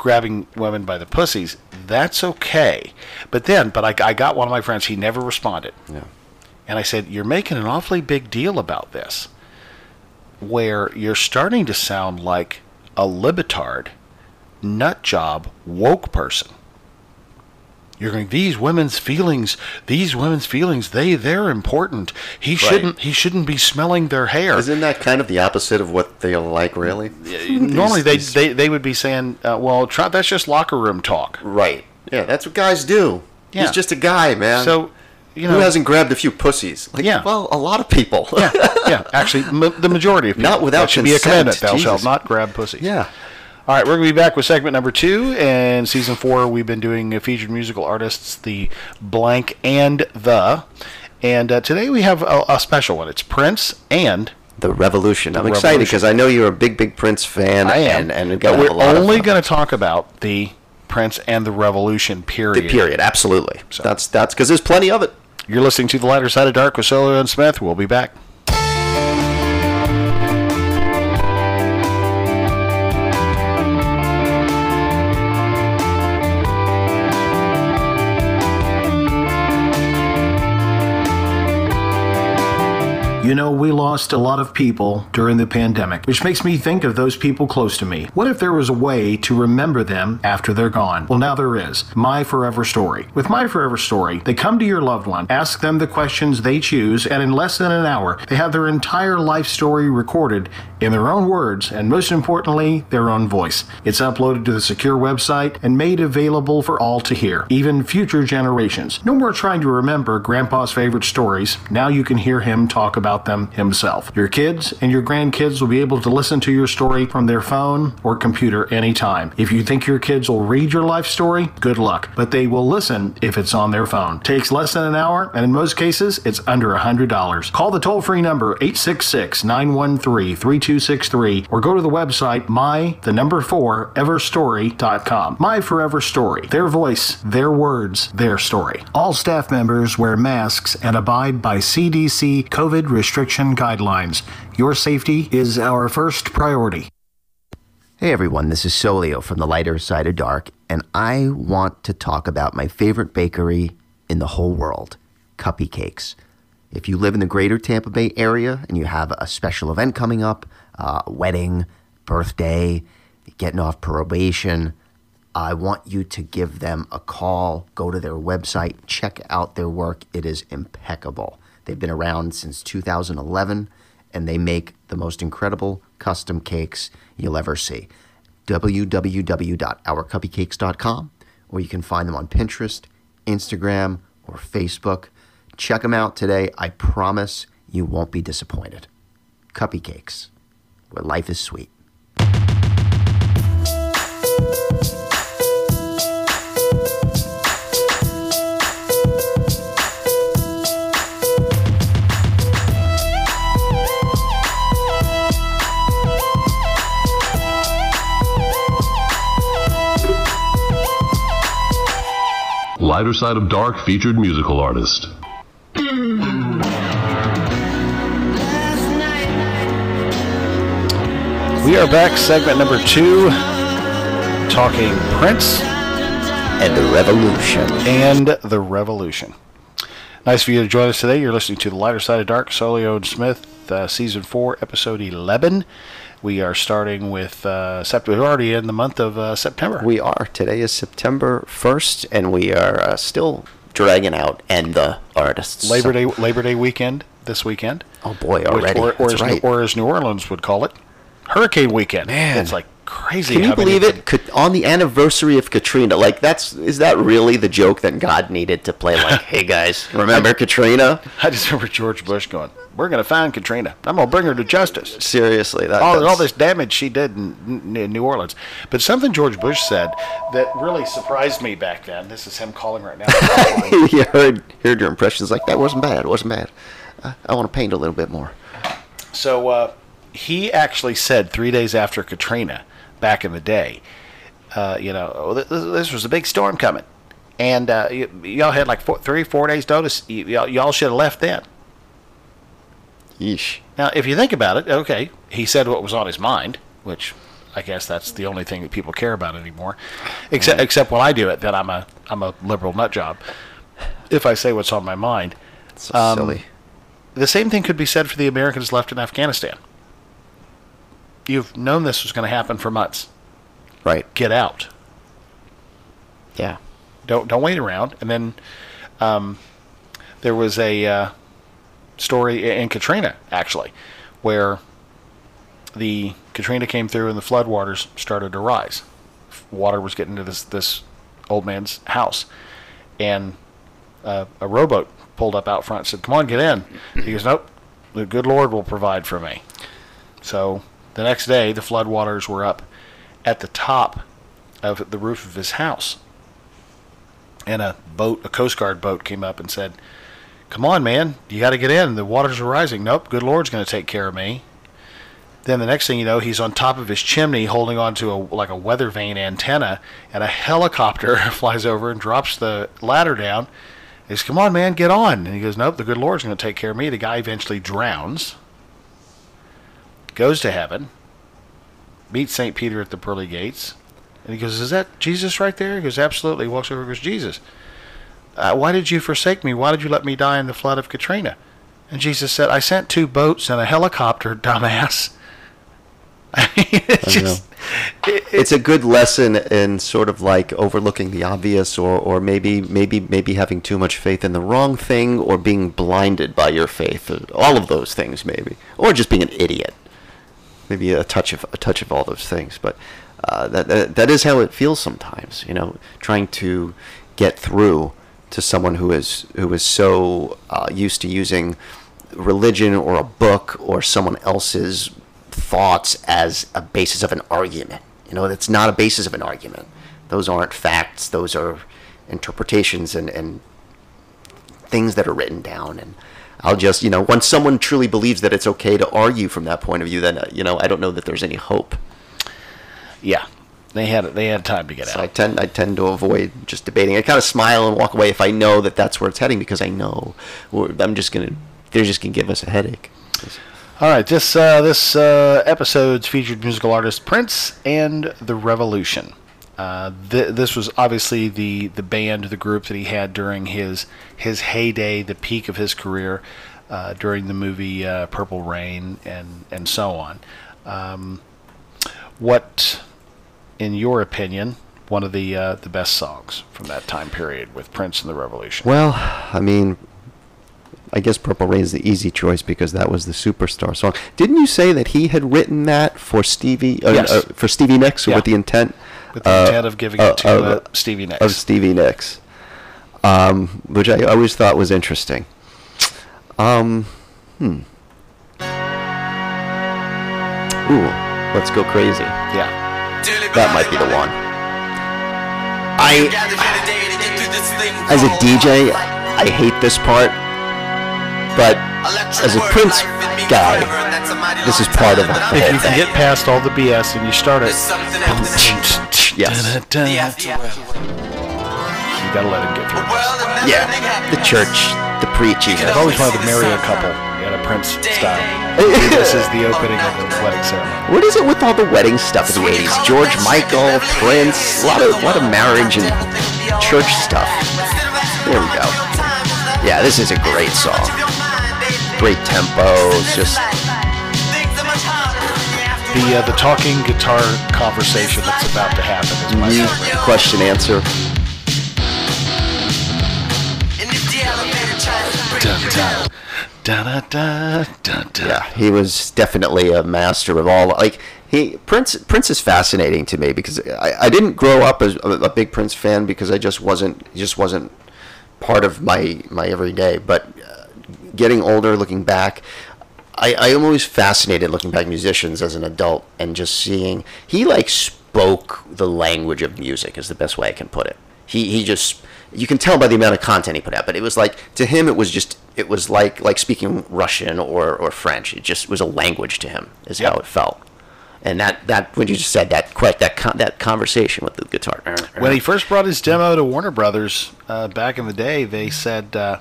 grabbing women by the pussies, that's okay. But then, but I, I got one of my friends, he never responded. Yeah. And I said, You're making an awfully big deal about this, where you're starting to sound like a libetard, nut job, woke person. You're going, these women's feelings, these women's feelings, they they're important. He shouldn't he shouldn't be smelling their hair. Isn't that kind of the opposite of what they like, really? Normally they, These- they they would be saying, uh, well, Trump, that's just locker room talk. Right. Yeah, that's what guys do. Yeah. He's just a guy, man. So, you know, who hasn't grabbed a few pussies? Like, Yeah. Well, a lot of people. yeah, yeah. Actually, m- the majority of people. Not without that should be a consent, commandment. Thou shalt not grab pussies. yeah. All right, we're going to be back with segment number two. And season four, we've been doing featured musical artists, the blank and the. And uh, today we have a, a special one. It's Prince and The Revolution. I'm The excited because I know you're a big, big Prince fan. I am. And, and we're but we're a lot of only going to talk about the Prince and the Revolution period. The period, absolutely. So- That's that's because there's plenty of it. You're listening to the lighter side of dark with Solo and Smith. We'll be back. You know, we lost a lot of people during the pandemic, which makes me think of those people close to me. What if there was a way to remember them after they're gone? Well, now there is. My Forever Story. With My Forever Story, they come to your loved one, ask them the questions they choose, and in less than an hour, they have their entire life story recorded in their own words, and most importantly, their own voice. It's uploaded to the secure website and made available for all to hear, even future generations. No more trying to remember Grandpa's favorite stories. Now you can hear him talk about them himself. Your kids and your grandkids will be able to listen to your story from their phone or computer anytime. If you think your kids will read your life story, good luck. But they will listen if it's on their phone. Takes less than an hour, and in most cases, it's under $100. Call the toll free number 866 913 3263 or go to the website my, the number four, everstory.com. My Forever Story. Their voice, their words, their story. All staff members wear masks and abide by CDC COVID restriction guidelines. Your safety is our first priority. Hey everyone, this is Solio from the lighter side of dark, and I want to talk about my favorite bakery in the whole world, Cuppy Cakes. If you live in the greater Tampa Bay area and you have a special event coming up, uh, a wedding, birthday, getting off probation, I want you to give them a call, go to their website, check out their work. It is impeccable. They've been around since 2011 and they make the most incredible custom cakes you'll ever see. www.ourcuppycakes.com or you can find them on Pinterest, Instagram, or Facebook. Check them out today. I promise you won't be disappointed. Cuppy Cakes, where life is sweet. Lighter Side of Dark featured musical artist. We are back, segment number two, talking Prince And the Revolution. and the Revolution. Nice for you to join us today. You're listening to the lighter side of dark, Solio and Smith, uh, season four, episode eleven. We are starting with uh, September. We're already in the month of uh, September. We are. Today is September 1st, and we are uh, still dragging out and the artists. Labor Day Labor Day weekend this weekend. Oh boy, Which- already. or, or, as, right. or as New Orleans would call it, Hurricane Weekend. Man. it's like crazy. Can you believe it? Could, on the anniversary of Katrina, like that's is that really the joke that God needed to play? Like, hey guys, remember Katrina? I just remember George Bush going, "We're going to find Katrina. I'm going to bring her to justice." Seriously, that all, all this damage she did in, in New Orleans. But something George Bush said that really surprised me back then. This is him calling right now. you heard heard your impressions like that wasn't bad. It wasn't bad. I, I want to paint a little bit more. so uh, he actually said three days after Katrina, back in the day, uh, you know, oh, th- th- this was a big storm coming. And uh, y- y'all had like four, three, four days notice. Y- y'all, y'all should have left then. Yeesh. Now, if you think about it, okay, he said what was on his mind, which I guess that's the only thing that people care about anymore. Except, except when I do it, then I'm a I'm a liberal nut job. If I say what's on my mind, So Um, silly. the same thing could be said for the Americans left in Afghanistan. You've known this was going to happen for months. Right. Get out. Yeah. Don't don't wait around. And then um, there was a uh, story in Katrina actually, where the Katrina came through and the floodwaters started to rise. Water was getting to this this old man's house, and uh, a rowboat pulled up out front. and Said, "Come on, get in." He goes, "Nope, the good Lord will provide for me." So the next day, the floodwaters were up at the top of the roof of his house and a boat, a Coast Guard boat, came up and said, "Come on, man, you got to get in. The waters are rising." Nope, good Lord's going to take care of me. Then the next thing you know, he's on top of his chimney holding onto a like a weather vane antenna, and a helicopter flies over and drops the ladder down. He says, "Come on, man, get on!" And he goes, "Nope, the good Lord's going to take care of me." The guy eventually drowns, goes to heaven, meets Saint Peter at the pearly gates, and he goes, "Is that Jesus right there?" He goes, "Absolutely." He walks over, and goes, "Jesus, uh, why did you forsake me? Why did you let me die in the flood of Katrina?" And Jesus said, "I sent two boats and a helicopter, dumbass." I mean, it's I just it, it's a good lesson in sort of like overlooking the obvious or, or maybe maybe maybe having too much faith in the wrong thing or being blinded by your faith all of those things maybe or just being an idiot maybe a touch of a touch of all those things but uh, that, that that is how it feels sometimes you know trying to get through to someone who is who is so uh, used to using religion or a book or someone else's thoughts as a basis of an argument. You know, that's not a basis of an argument. Those aren't facts. Those are interpretations and, and things that are written down. And I'll just, you know, once someone truly believes that it's okay to argue from that point of view, then, uh, you know, I don't know that there's any hope. yeah, they had they had time to get So I tend I tend to avoid just debating. I kind of smile and walk away if I know that that's where it's heading because I know we're- I'm just gonna they're just gonna give us a headache. All right, this uh, this uh, episode's featured musical artist Prince and the Revolution. Uh, th- this was obviously the the band, the group that he had during his his heyday, the peak of his career, uh, during the movie uh, Purple Rain, and and so on. Um, what, in your opinion, one of the uh, the best songs from that time period with Prince and the Revolution? Well, I mean, I guess Purple Rain is the easy choice because that was the superstar song. Didn't you say that he had written that for Stevie? Uh, Yes. uh, for Stevie Nicks, Yeah. with the intent? With the uh, intent of giving uh, it to of- uh, Stevie Nicks. Of Stevie Nicks, um, which I always thought was interesting. Um, hmm. Ooh, let's go crazy. yeah. That might be the one. I, as a DJ, I hate this part, but as a Prince guy, this is part of the If you can get past all the BS and you start it, Yes. you gotta let him get through. this. Yeah, the church, the preaching. I've always wanted to marry a couple in a Prince style. This is the opening of the wedding ceremony. What is it with all the wedding stuff in the 80s? George Michael, Prince, a lot of, lot of marriage and church stuff. There we go. Yeah, this is a great song. Great tempo. It's just, The uh, the talking guitar conversation that's about to happen is my mm, favorite. question answer. Dun, dun, dun. Yeah, he was definitely a master of all. Like he Prince Prince is fascinating to me because I, I didn't grow up as a, a big Prince fan because I just wasn't just wasn't part of my my everyday. But getting older, looking back, I, I am always fascinated looking back at musicians as an adult and just seeing he like spoke the language of music is the best way I can put it. He he just you can tell by the amount of content he put out, but it was like to him it was just it was like like speaking Russian or, or French. It just was a language to him is how it felt. And that, that when you just said that that con- that conversation with the guitar. When he first brought his demo to Warner Brothers uh, back in the day, they said uh,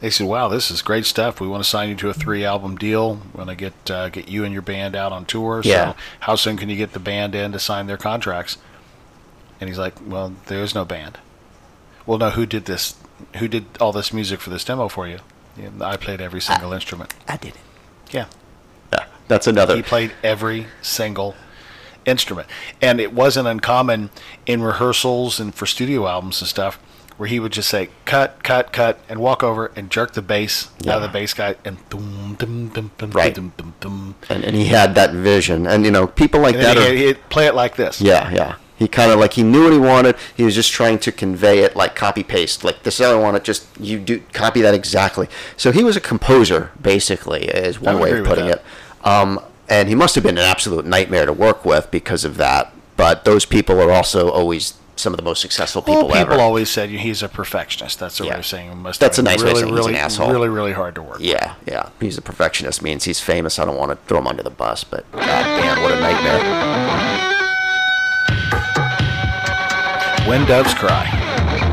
they said, "Wow, this is great stuff. We want to sign you to a three-album deal. We want to get uh, get you and your band out on tour. Yeah. So how soon can you get the band in to sign their contracts?" And he's like, "Well, there is no band. Well, no, who did this? Who did all this music for this demo for you? Yeah, I played every single instrument. I did it. Yeah, Yeah, that's another. he played every single instrument. And it wasn't uncommon in rehearsals and for studio albums and stuff where he would just say cut, cut, cut, and walk over and jerk the bass out of the bass guy and boom, dum, dum, dum, Right. dum, dum, dum. and, and he had that vision, and you know people like And that then are. he'd, play it like this. Yeah, yeah. He kind of like he knew what he wanted. He was just trying to convey it like copy paste. Like this is how I want it. Just you do copy that exactly. So he was a composer, basically, is one way of putting it. Um, and he must have been an absolute nightmare to work with because of that. But those people are also always some of the most successful people Well, people ever. always said he's a perfectionist. That's what way Yeah. of saying must. That's a nice way really, of saying he's really, an asshole. Really, really hard to work. with. yeah, yeah. He's a perfectionist. Means he's famous. I don't want to throw him under the bus, but god damn, what a nightmare. When doves cry.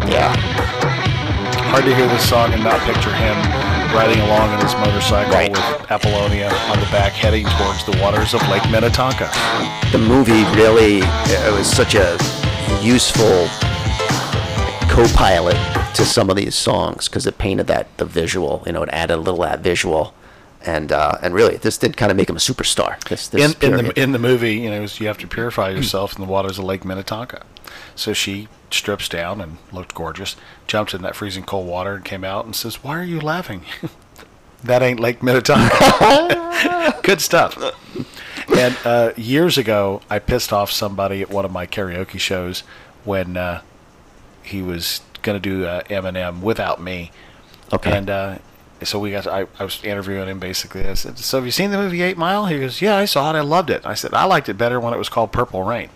Yeah, Hard to hear this song and not picture him riding along on his motorcycle Right. with Apollonia on the back, heading towards the waters of Lake Minnetonka. the movie really it was such a useful co-pilot to some of these songs because it painted that the visual. You know, it added a little of that visual. And uh, and really, this did kind of make him a superstar. This, this in, in the in the movie, you know, you have to purify yourself in the waters of Lake Minnetonka. So she strips down and looked gorgeous, jumped in that freezing cold water, and came out and says, "Why are you laughing? that ain't Lake Minnetonka." Good stuff. And uh, years ago, I pissed off somebody at one of my karaoke shows when uh, he was going to do uh, Eminem without me. Okay. And uh, so we got. I, I was interviewing him basically. I said, "So have you seen the movie Eight Mile?" He goes, "Yeah, I saw it. I loved it." I said, "I liked it better when it was called Purple Rain."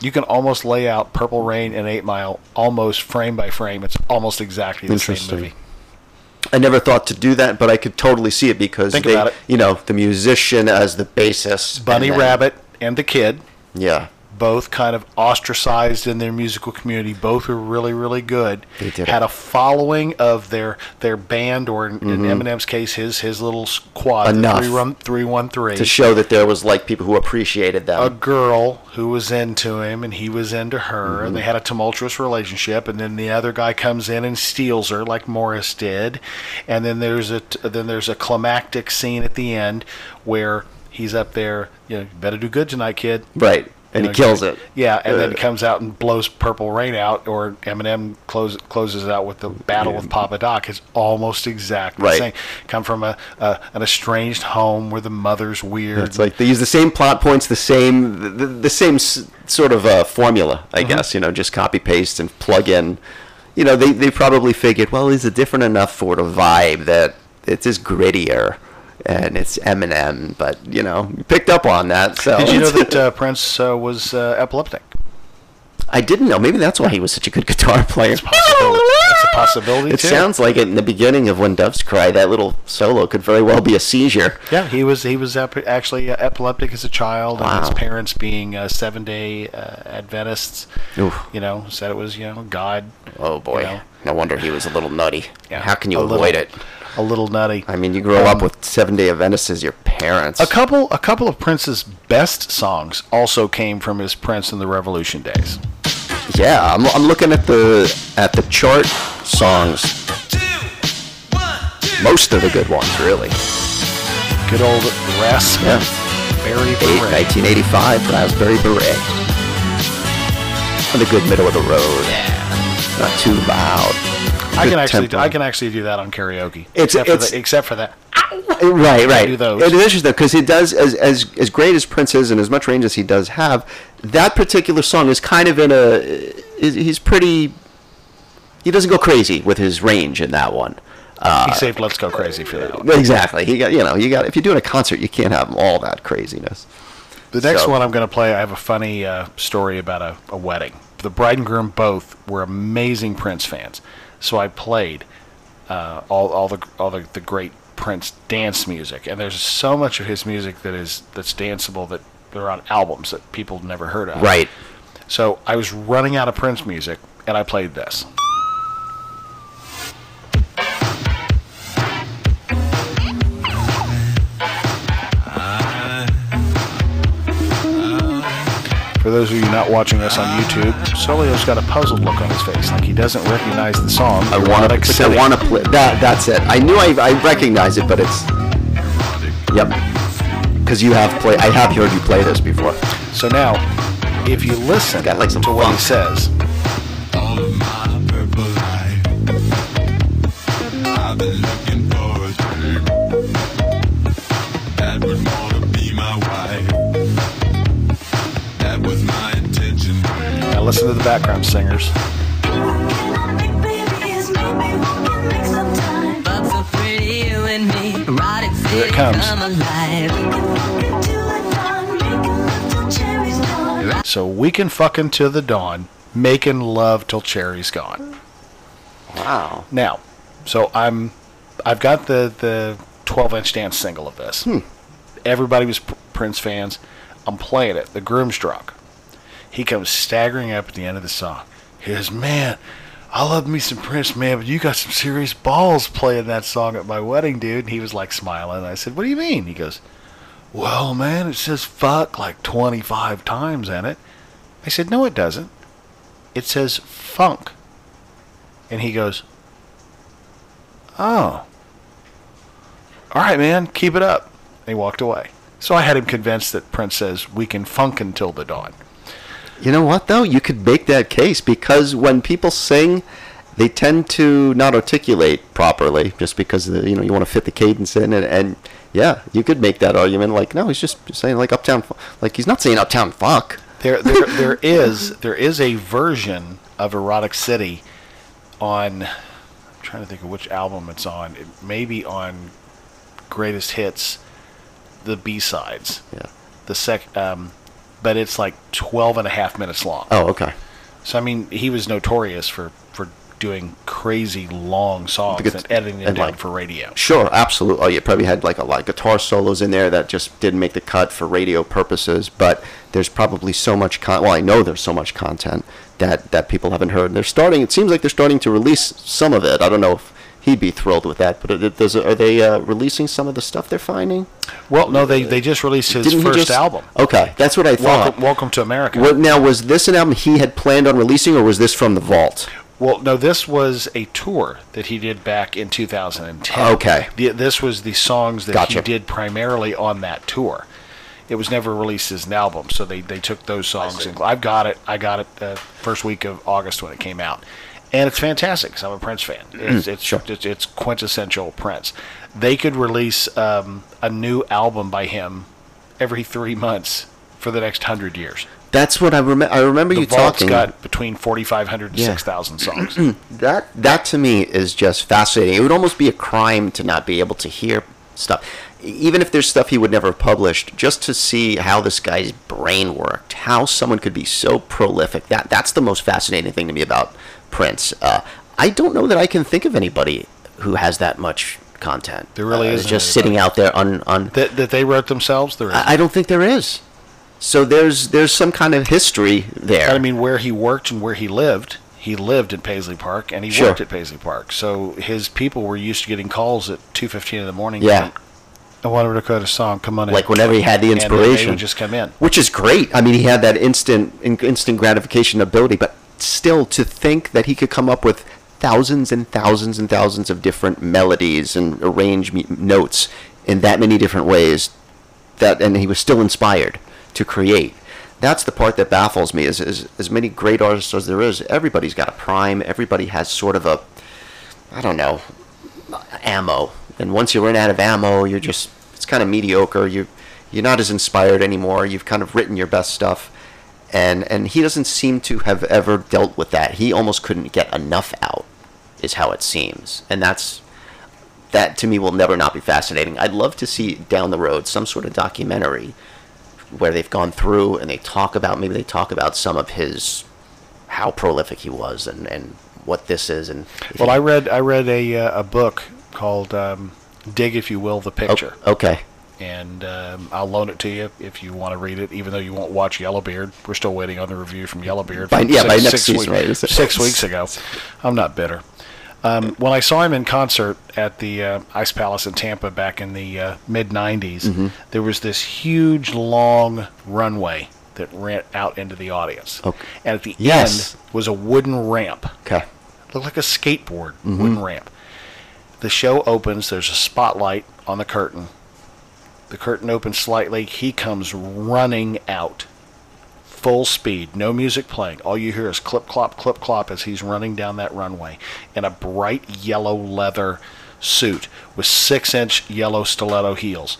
You can almost lay out Purple Rain and Eight Mile almost frame by frame. It's almost exactly the same Interesting. movie. I never thought to do that, but I could totally see it because Think they, about it. you know, the musician as the bassist, Bunny and then- Rabbit and the kid, Yeah, both kind of ostracized in their musical community. Both were really, really good. They did Had it. a following of their their band, or in, in Eminem's case, his his little squad, Mm-hmm. Enough three one three one three. to show that there was like people who appreciated them. a girl who was into him and he was into her Mm-hmm. and they had a tumultuous relationship and then the other guy comes in and steals her like Morris did and then there's a then there's a climactic scene at the end where he's up there you know you better do good tonight kid right, and he know, kills it. yeah and then Uh, comes out and blows purple rain out or Eminem close, closes it out with the battle with Papa Doc it's almost exactly Right. the same come from a, a an estranged home where the mother's weird It's like they use the same plot points, the same, the, the, the same s- sort of uh, formula, I Mm-hmm. guess. You know, just copy paste and plug in. You know, they they probably figured, well, is it different enough for the vibe that it is just grittier and it's Eminem, but you know, you picked up on that. So Did you know that uh, Prince uh, was uh, epileptic? I didn't know. Maybe that's why he was such a good guitar player. That's a possibility It too. sounds like it in the beginning of When Doves Cry, that little solo could very well be a seizure. Yeah, he was he was ep- actually uh, epileptic as a child, and his parents being uh, seven day uh, Adventists, Oof. you know, said it was you know God. Oh boy. You know. No wonder he was a little nutty. Yeah, How can you a avoid little- it? A little nutty. I mean, you grow up Um, with Seven Day Adventists as your parents. A couple a couple of Prince's best songs also came from his Prince and the Revolution days. Yeah, I'm, I'm looking at the at the chart songs. Most of the good ones, really. Good old Rasmus Berry Eight, Beret. 1985, Raspberry Beret. And the good middle of the road. Not too loud. I can actually tempo. I can actually do that on karaoke. It's- except, it's- for the, except for that. Right, right. do those. It is interesting because he does as as as great as Prince is, and as much range as he does have. That particular song is kind of in a. He's pretty. He doesn't go crazy with his range in that one. he saved "Let's Go Crazy" for that one. Exactly. He got you know you got if you're doing a concert you can't have all that craziness. The next So- one I'm going to play, I have a funny uh, story about a, a wedding. The bride and groom both were amazing Prince fans, so I played uh, all, all the all the, the great Prince dance music, and there's so much of his music that is that's danceable that they're on albums that people never heard of. Right. So I was running out of Prince music, and I played this. For those of you not watching us on YouTube, Solio's got a puzzled look on his face, like he doesn't recognize the song. I want to. I want to play that. That's it. I knew I, I recognize it, but it's. Yep. Because you have played. I have heard you play this before. So now, if you listen Got, like, some to what he says, all of my purple life. Listen to the background singers. Here it comes. So we can fuck until the dawn, making love till Cherry's gone. Wow. Now, so I'm, I've got the the 12 inch dance single of this. Hmm. Everybody was Prince fans. I'm playing it. The groom's drunk. He comes staggering up at the end of the song. He goes, "Man, I love me some Prince, man, but you got some serious balls playing that song at my wedding, dude." And he was like smiling. I said, "What do you mean?" He goes, "Well, man, it says fuck like 25 times in it." I said, "No, it doesn't. It says funk." And he goes, Oh. All right, man, keep it up. And he walked away. So I had him convinced that Prince says we can funk until the dawn. You know what though? You could make that case because when people sing, they tend to not articulate properly just because the, you know you want to fit the cadence in and, and yeah, you could make that argument like no, he's just saying like uptown like he's not saying uptown fuck. There, there, there is there is a version of Erotic City on. I'm trying to think of which album it's on. It may be on Greatest Hits, the B sides. Yeah. The sec, um, but it's like 12 and a half minutes long. Oh, okay. So I mean, he was notorious for for doing crazy long songs Because- and editing them and, down like, for radio. Sure, absolutely. Oh, you probably had like a lot of guitar solos in there that just didn't make the cut for radio purposes. But there's probably so much con. Well, I know there's so much content that that people haven't heard. And They're starting. It seems like they're starting to release some of it. I don't know if he'd be thrilled with that. But does, are they uh, releasing some of the stuff they're finding? Well, no, they they just released his Didn't first just- album. Okay, that's what I thought. Welcome, Welcome to America. What, now, was this an album he had planned on releasing, or was this from the vault? Well, no, this was a tour that he did back in 2010. Okay. The, this was the songs that Gotcha. he did primarily on that tour. It was never released as an album, so they, they took those songs. and I've got it. I got it uh, first week of August when it came out, and it's fantastic because I'm a Prince fan. It's it's, sure. it's it's quintessential Prince. They could release um, a new album by him every three months for the next hundred years. That's what I remember. I remember The you talking. got between 4,500 and Yeah. 6,000 songs. That that to me is just fascinating. It would almost be a crime to not be able to hear stuff, even if there's stuff he would never have published. Just to see how this guy's brain worked, how someone could be so prolific. That that's the most fascinating thing to me about Prince. Uh, I don't know that I can think of anybody who has that much content. There really uh, isn't just anybody. sitting out there on on. that, that they wrote themselves. There is. I, I don't think there is. So there's there's some kind of history there. I mean, where he worked and where he lived. He lived in Paisley Park, and he Sure. worked at Paisley Park. So his people were used to getting calls at two fifteen in the morning. Yeah. I want to record a song. Come on in. like whenever he had the And they inspiration, would just come in. which is great. I mean, he had that instant in, instant gratification ability, but still to think that he could come up with thousands and thousands and thousands of different melodies and arrange notes in that many different ways, that and he was still inspired to create. That's the part that baffles me. Is, is as many great artists as there is, everybody's got a prime. Everybody has sort of a, I don't know, ammo. And once you run out of ammo, you're just it's kind of mediocre. You're you're not as inspired anymore. You've kind of written your best stuff, and and he doesn't seem to have ever dealt with that. He almost couldn't get enough out, is how it seems, and that's that to me will never not be fascinating. I'd love to see down the road some sort of documentary where they've gone through and they talk about maybe they talk about some of his how prolific he was and and what this is and Well, he- I read I read a uh, a book called um, "Dig, If You Will, the Oh, Picture," okay and um, I'll loan it to you if you want to read it. Even though you won't watch Yellowbeard, we're still waiting on the review from Yellowbeard. By- from yeah, by next six season, week- right? Six weeks ago. I'm not bitter. Um, when I saw him in concert at the uh, Ice Palace in Tampa back in the uh, mid '90s, Mm-hmm. there was this huge, long runway that ran out into the audience, Okay. and at the Yes. end was a wooden ramp okay looked like a skateboard wooden ramp. The show opens. There's a spotlight on the curtain. The curtain opens slightly. He comes running out, full speed, no music playing. All you hear is clip clop, clip clop as he's running down that runway in a bright yellow leather suit with six-inch yellow stiletto heels.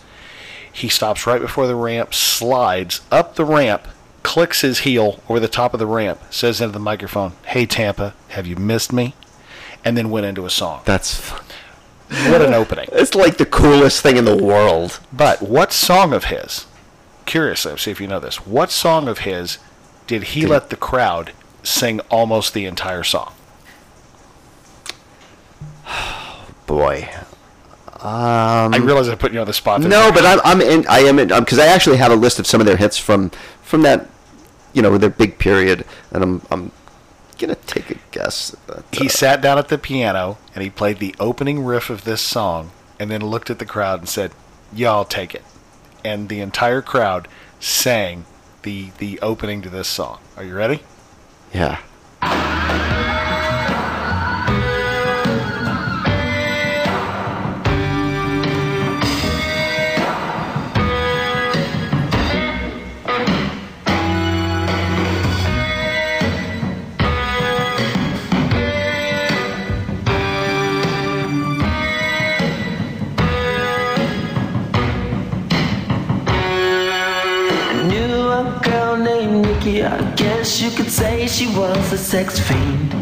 He stops right before the ramp, slides up the ramp, clicks his heel over the top of the ramp, says into the microphone, Hey Tampa, have you missed me? And then went into a song. that's What an opening. it's like the coolest thing in the world But what song of his, curious, let's see if you know this, what song of his did he let the crowd sing almost the entire song? Boy. Um, I realize I put you on the spot. No, but I'm, I'm in. I am in um, because I actually have a list of some of their hits from from that, you know, their big period, and I'm I'm gonna take a guess. That, he sat down at the piano and he played the opening riff of this song and then looked at the crowd and said, "Y'all take it." And the entire crowd sang the the opening to this song. Are you ready? yeah. Named Nikki. I guess you could say she was a sex fiend.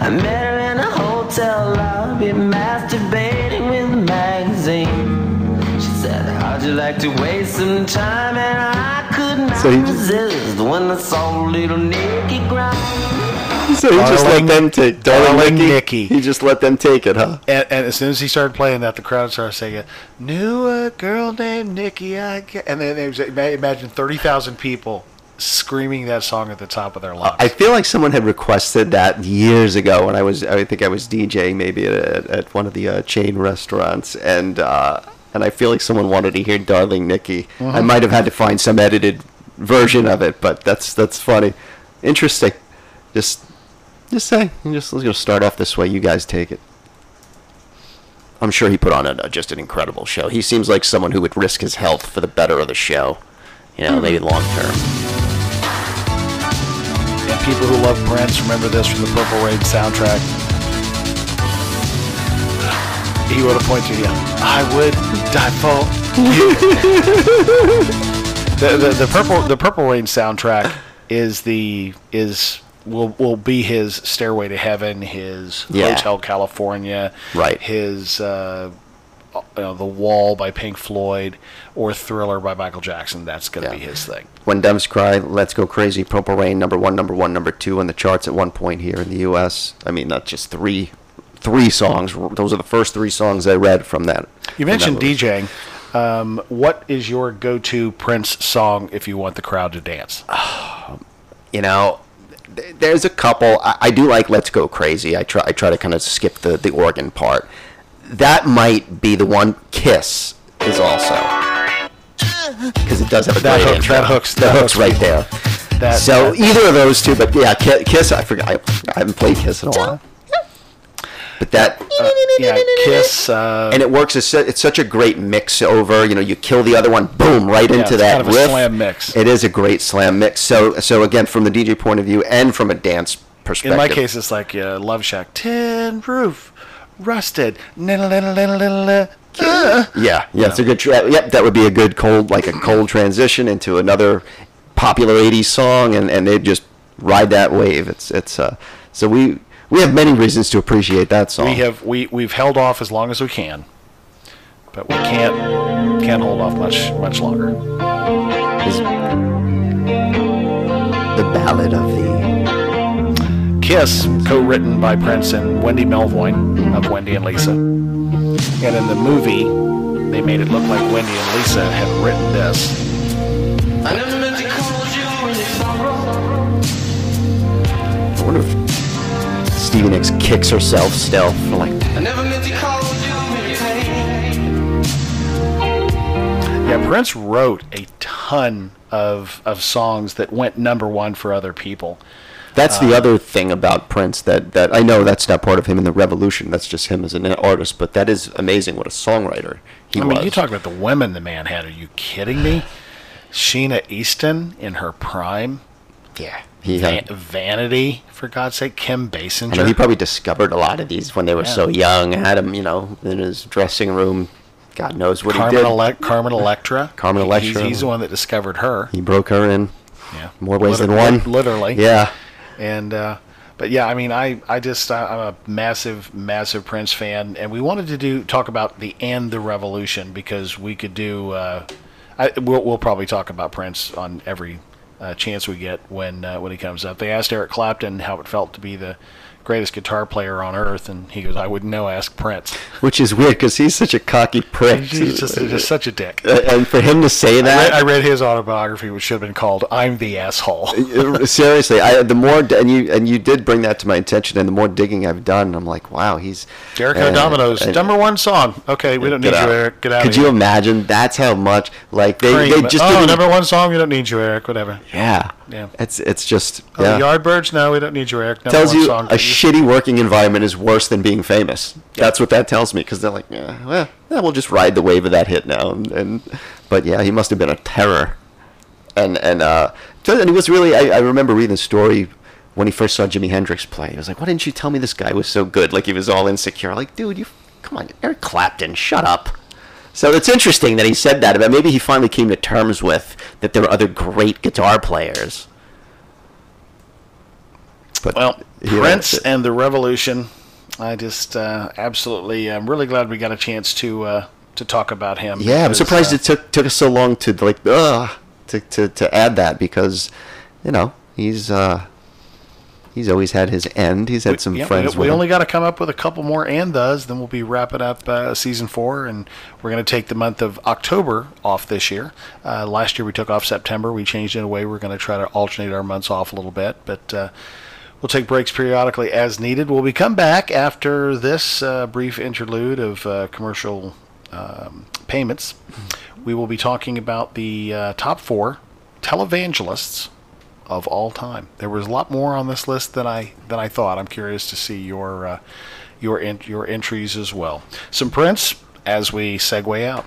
I met her in a hotel lobby, masturbating with a magazine. She said, How'd you like to waste some time? And I could not So he just- resist when I saw little Nikki grind. So he just let them take Darling darling Nikki. Nikki. He just let them take it, huh? And, and as soon as he started playing that, the crowd started singing, "Knew a girl named Nikki." I get, and then there was, imagine thirty thousand people screaming that song at the top of their lungs. I feel like someone had requested that years ago when I was, I think I was DJing maybe at, at one of the uh, chain restaurants, and uh, and I feel like someone wanted to hear "Darling Nikki." I might have had to find some edited version of it, but that's that's funny, interesting. Just just saying, just let's go start off this way. You guys take it. I'm sure he put on a, just an incredible show. He seems like someone who would risk his health for the better of the show. You know, maybe long term. People who love Prince remember this from the Purple Rain soundtrack. He would have pointed to you. I would die for you. the, the, the purple the Purple Rain soundtrack is the is will will be his Stairway to Heaven, his Yeah. Hotel California, Right. His uh, you know, The Wall by Pink Floyd or Thriller by Michael Jackson. That's going to Yeah. be his thing. When Doves Cry, Let's Go Crazy, Purple Rain, number one, number one, number two on the charts at one point here in the U.S. I mean, not just three, three songs. Those are the first three songs I read from that. You from that mentioned. DJing. Um, what is your go-to Prince song if you want the crowd to dance? You know, there's a couple. I, I do like Let's Go Crazy. I try. I try to kind of skip the the organ part. That might be the one. Kiss is also because it does have a That great hook- intro. that hooks- That that hooks hooks right there. That, so that- either of those two, but yeah, Kiss. I forgot. I, I haven't played Kiss in a while. But that uh, yeah, Kiss. Uh, and it works. It's, it's such a great mix over. You know, you kill the other one, boom, right into it's that kind of a riff. slam mix. It is a great slam mix. So, so again, from the DJ point of view and from a dance perspective, in my case, it's like uh, Love Shack, tin roof, rusted. Uh. yeah, yeah, it's a good. Tra- yep, that would be a good cold, like a cold transition into another popular '80s song, and and they just ride that wave. It's it's uh, so we we have many reasons to appreciate that song. We have we we've held off as long as we can, but we can't can't hold off much much longer. The ballad of the Kiss, co-written by Prince and Wendy Melvoin of Wendy and Lisa. And in the movie, they made it look like Wendy and Lisa had written this. I never meant to cause you any sorrow. I wonder if Stevie Nicks kicks herself still for like I never meant to cause you any pain. Yeah, Prince wrote a ton of of songs that went number one for other people. That's Uh, the other thing about Prince that, that I know that's not part of him in the revolution. That's just him as an artist. But that is amazing. What a songwriter he I mean, was. you talk about the women the man had. Are you kidding me? Sheena Easton in her prime. yeah, he had. Vanity, for God's sake. Kim Basinger. I know he probably discovered a lot of these when they were so Yeah. young. Had him, you know, in his dressing room. God knows what Carmen, he did. Ele- Carmen Electra. Carmen He's, Electra. he's the one that discovered her. he broke her in Yeah. more ways than one. Literally. Yeah. And uh, but yeah, I mean, I I just I'm a massive massive Prince fan, and we wanted to do talk about the and the revolution because we could do. Uh, I, we'll we'll probably talk about Prince on every uh, chance we get when uh, when he comes up. They asked Eric Clapton how it felt to be the greatest guitar player on earth, and he goes, "I wouldn't know. Ask Prince." Which is weird because he's such a cocky prick. He's just, just such a dick. Uh, and for him to say I read, that, I read his autobiography, which should have been called "I'm the Asshole." Uh, seriously, I the more and you and you did bring that to my attention, and the more digging I've done, I'm like, wow, he's Jericho uh, Dominos, and- number one song. Okay, we don't need Get you. Eric. Get out Could you imagine? That's how much like they, Cream. they just oh, number one song. We don't need you, Eric. Whatever. yeah, Yeah. It's it's just Oh, yeah. Yardbirds. No, we don't need you, Eric. Number tells you a shitty working environment is worse than being famous. That's what that tells me because they're like, yeah, well, yeah, we'll just ride the wave of that hit now. And, and but yeah, he must have been a terror. And and uh, and he was really. I, I remember reading the story when he first saw Jimi Hendrix play. He was like, why didn't you tell me this guy was so good? Like he was all insecure. Like, dude, you come on, Eric Clapton, shut up. So it's interesting that he said that, but maybe he finally came to terms with that there are other great guitar players. But Well, Prince and the Revolution. I just uh, absolutely. I'm really glad we got a chance to uh, to talk about him. Yeah, I'm surprised uh, it took took us so long to like uh to, to, to add that because you know he's uh he's always had his end. He's had some yeah, friends. We, we only got to come up with a couple more and does, then we'll be wrapping up uh, season four, and we're going to take the month of October off this year. Uh, last year we took off September. We changed it away. We're going to try to alternate our months off a little bit, but. Uh, We'll take breaks periodically as needed. We'll we come back after this uh, brief interlude of uh, commercial um, payments? We will be talking about the uh, top four televangelists of all time. There was a lot more on this list than I than I thought. I'm curious to see your uh, your en- your entries as well. Some Prince as we segue out.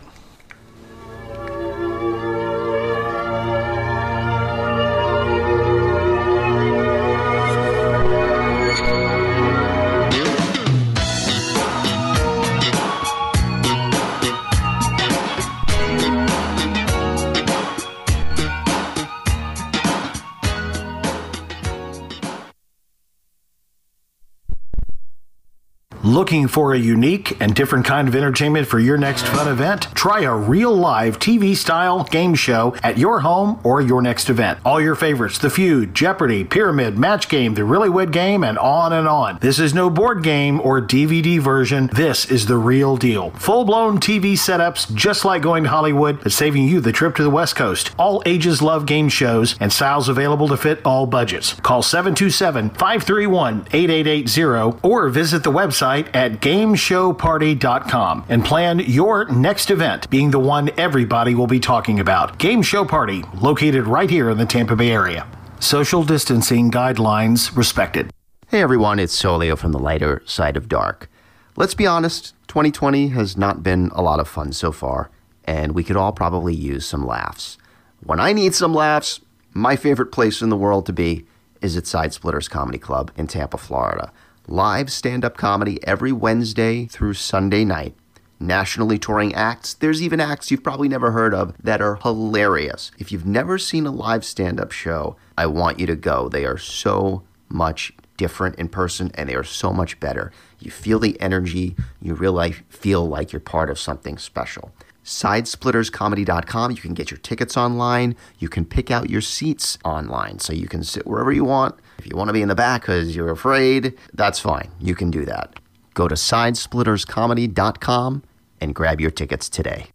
Looking for a unique and different kind of entertainment for your next fun event? Try a real live TV style game show at your home or your next event. All your favorites The Feud, Jeopardy, Pyramid, Match Game, The Newlywed Game, and on and on. This is no board game or DVD version. This is the real deal. Full blown TV setups, just like going to Hollywood, but saving you the trip to the West Coast. All ages love game shows and styles available to fit all budgets. Call 727 531 8880 or visit the website at gameshowparty.com and plan your next event, being the one everybody will be talking about. Game Show Party, located right here in the Tampa Bay area. Social distancing guidelines respected. Hey everyone, it's Solio from the lighter side of dark. Let's be honest, 2020 has not been a lot of fun so far, and we could all probably use some laughs. When I need some laughs, my favorite place in the world to be is at Side Splitters Comedy Club in Tampa, Florida. Live stand up comedy every Wednesday through Sunday night. Nationally touring acts. There's even acts you've probably never heard of that are hilarious. If you've never seen a live stand up show, I want you to go. They are so much different in person and they are so much better. You feel the energy, you really feel like you're part of something special. Sidesplitterscomedy.com. You can get your tickets online. You can pick out your seats online so you can sit wherever you want. If you want to be in the back because you're afraid, that's fine. You can do that. Go to sidesplitterscomedy.com and grab your tickets today.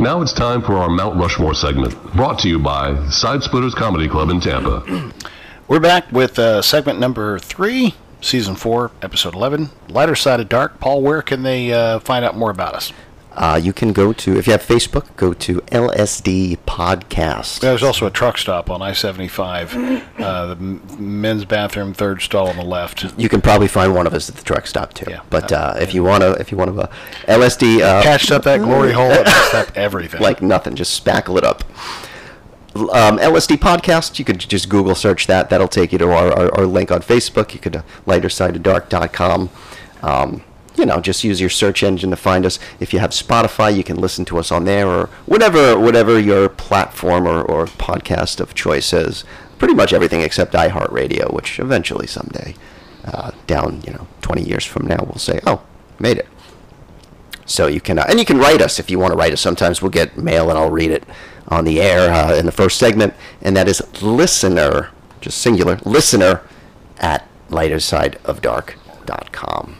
Now it's time for our Mount Rushmore segment, brought to you by Side Splitters Comedy Club in Tampa. We're back with uh, segment number three, season four, episode 11, Lighter Side of Dark. Paul, where can they uh, find out more about us? Uh, you can go to if you have Facebook, go to LSD Podcast. There's also a truck stop on I 75, uh, the men's bathroom, third stall on the left. You can probably find one of us at the truck stop too. Yeah. But uh, if you want to, if you want to, uh, LSD uh, Patched up that glory hole and up everything. like nothing, just spackle it up. Um, LSD podcast. You could just Google search that. That'll take you to our, our, our link on Facebook. You could uh, lightersideofdark.com. Um, you know, just use your search engine to find us. If you have Spotify, you can listen to us on there or whatever whatever your platform or, or podcast of choice is. Pretty much everything except iHeartRadio, which eventually someday uh, down, you know, 20 years from now, we'll say, oh, made it. So you can, uh, and you can write us if you want to write us. Sometimes we'll get mail and I'll read it on the air uh, in the first segment, and that is listener, just singular, listener at lightersideofdark.com.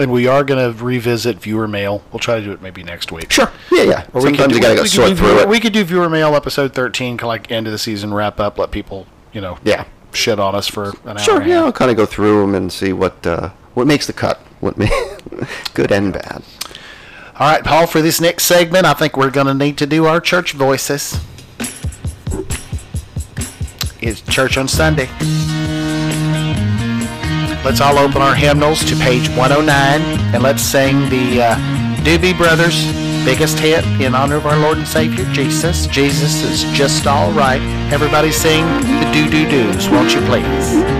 And we are going to revisit viewer mail. We'll try to do it maybe next week. Sure. Yeah, yeah. Or we could Sometimes do- you gotta go sort through viewer, it. We could do viewer mail episode 13, kinda like end of the season wrap up, let people, you know, Yeah. shit on us for an hour. Sure. Yeah. I'll kind of go through them and see what uh, what makes the cut. What ma- good and bad. All right, Paul, for this next segment, I think we're going to need to do our church voices. It's church on Sunday. Let's all open our hymnals to page 109 and let's sing the uh, Doobie Brothers' biggest hit in honor of our Lord and Savior, Jesus. Jesus is just all right. Everybody sing the doo doo doos, won't you please?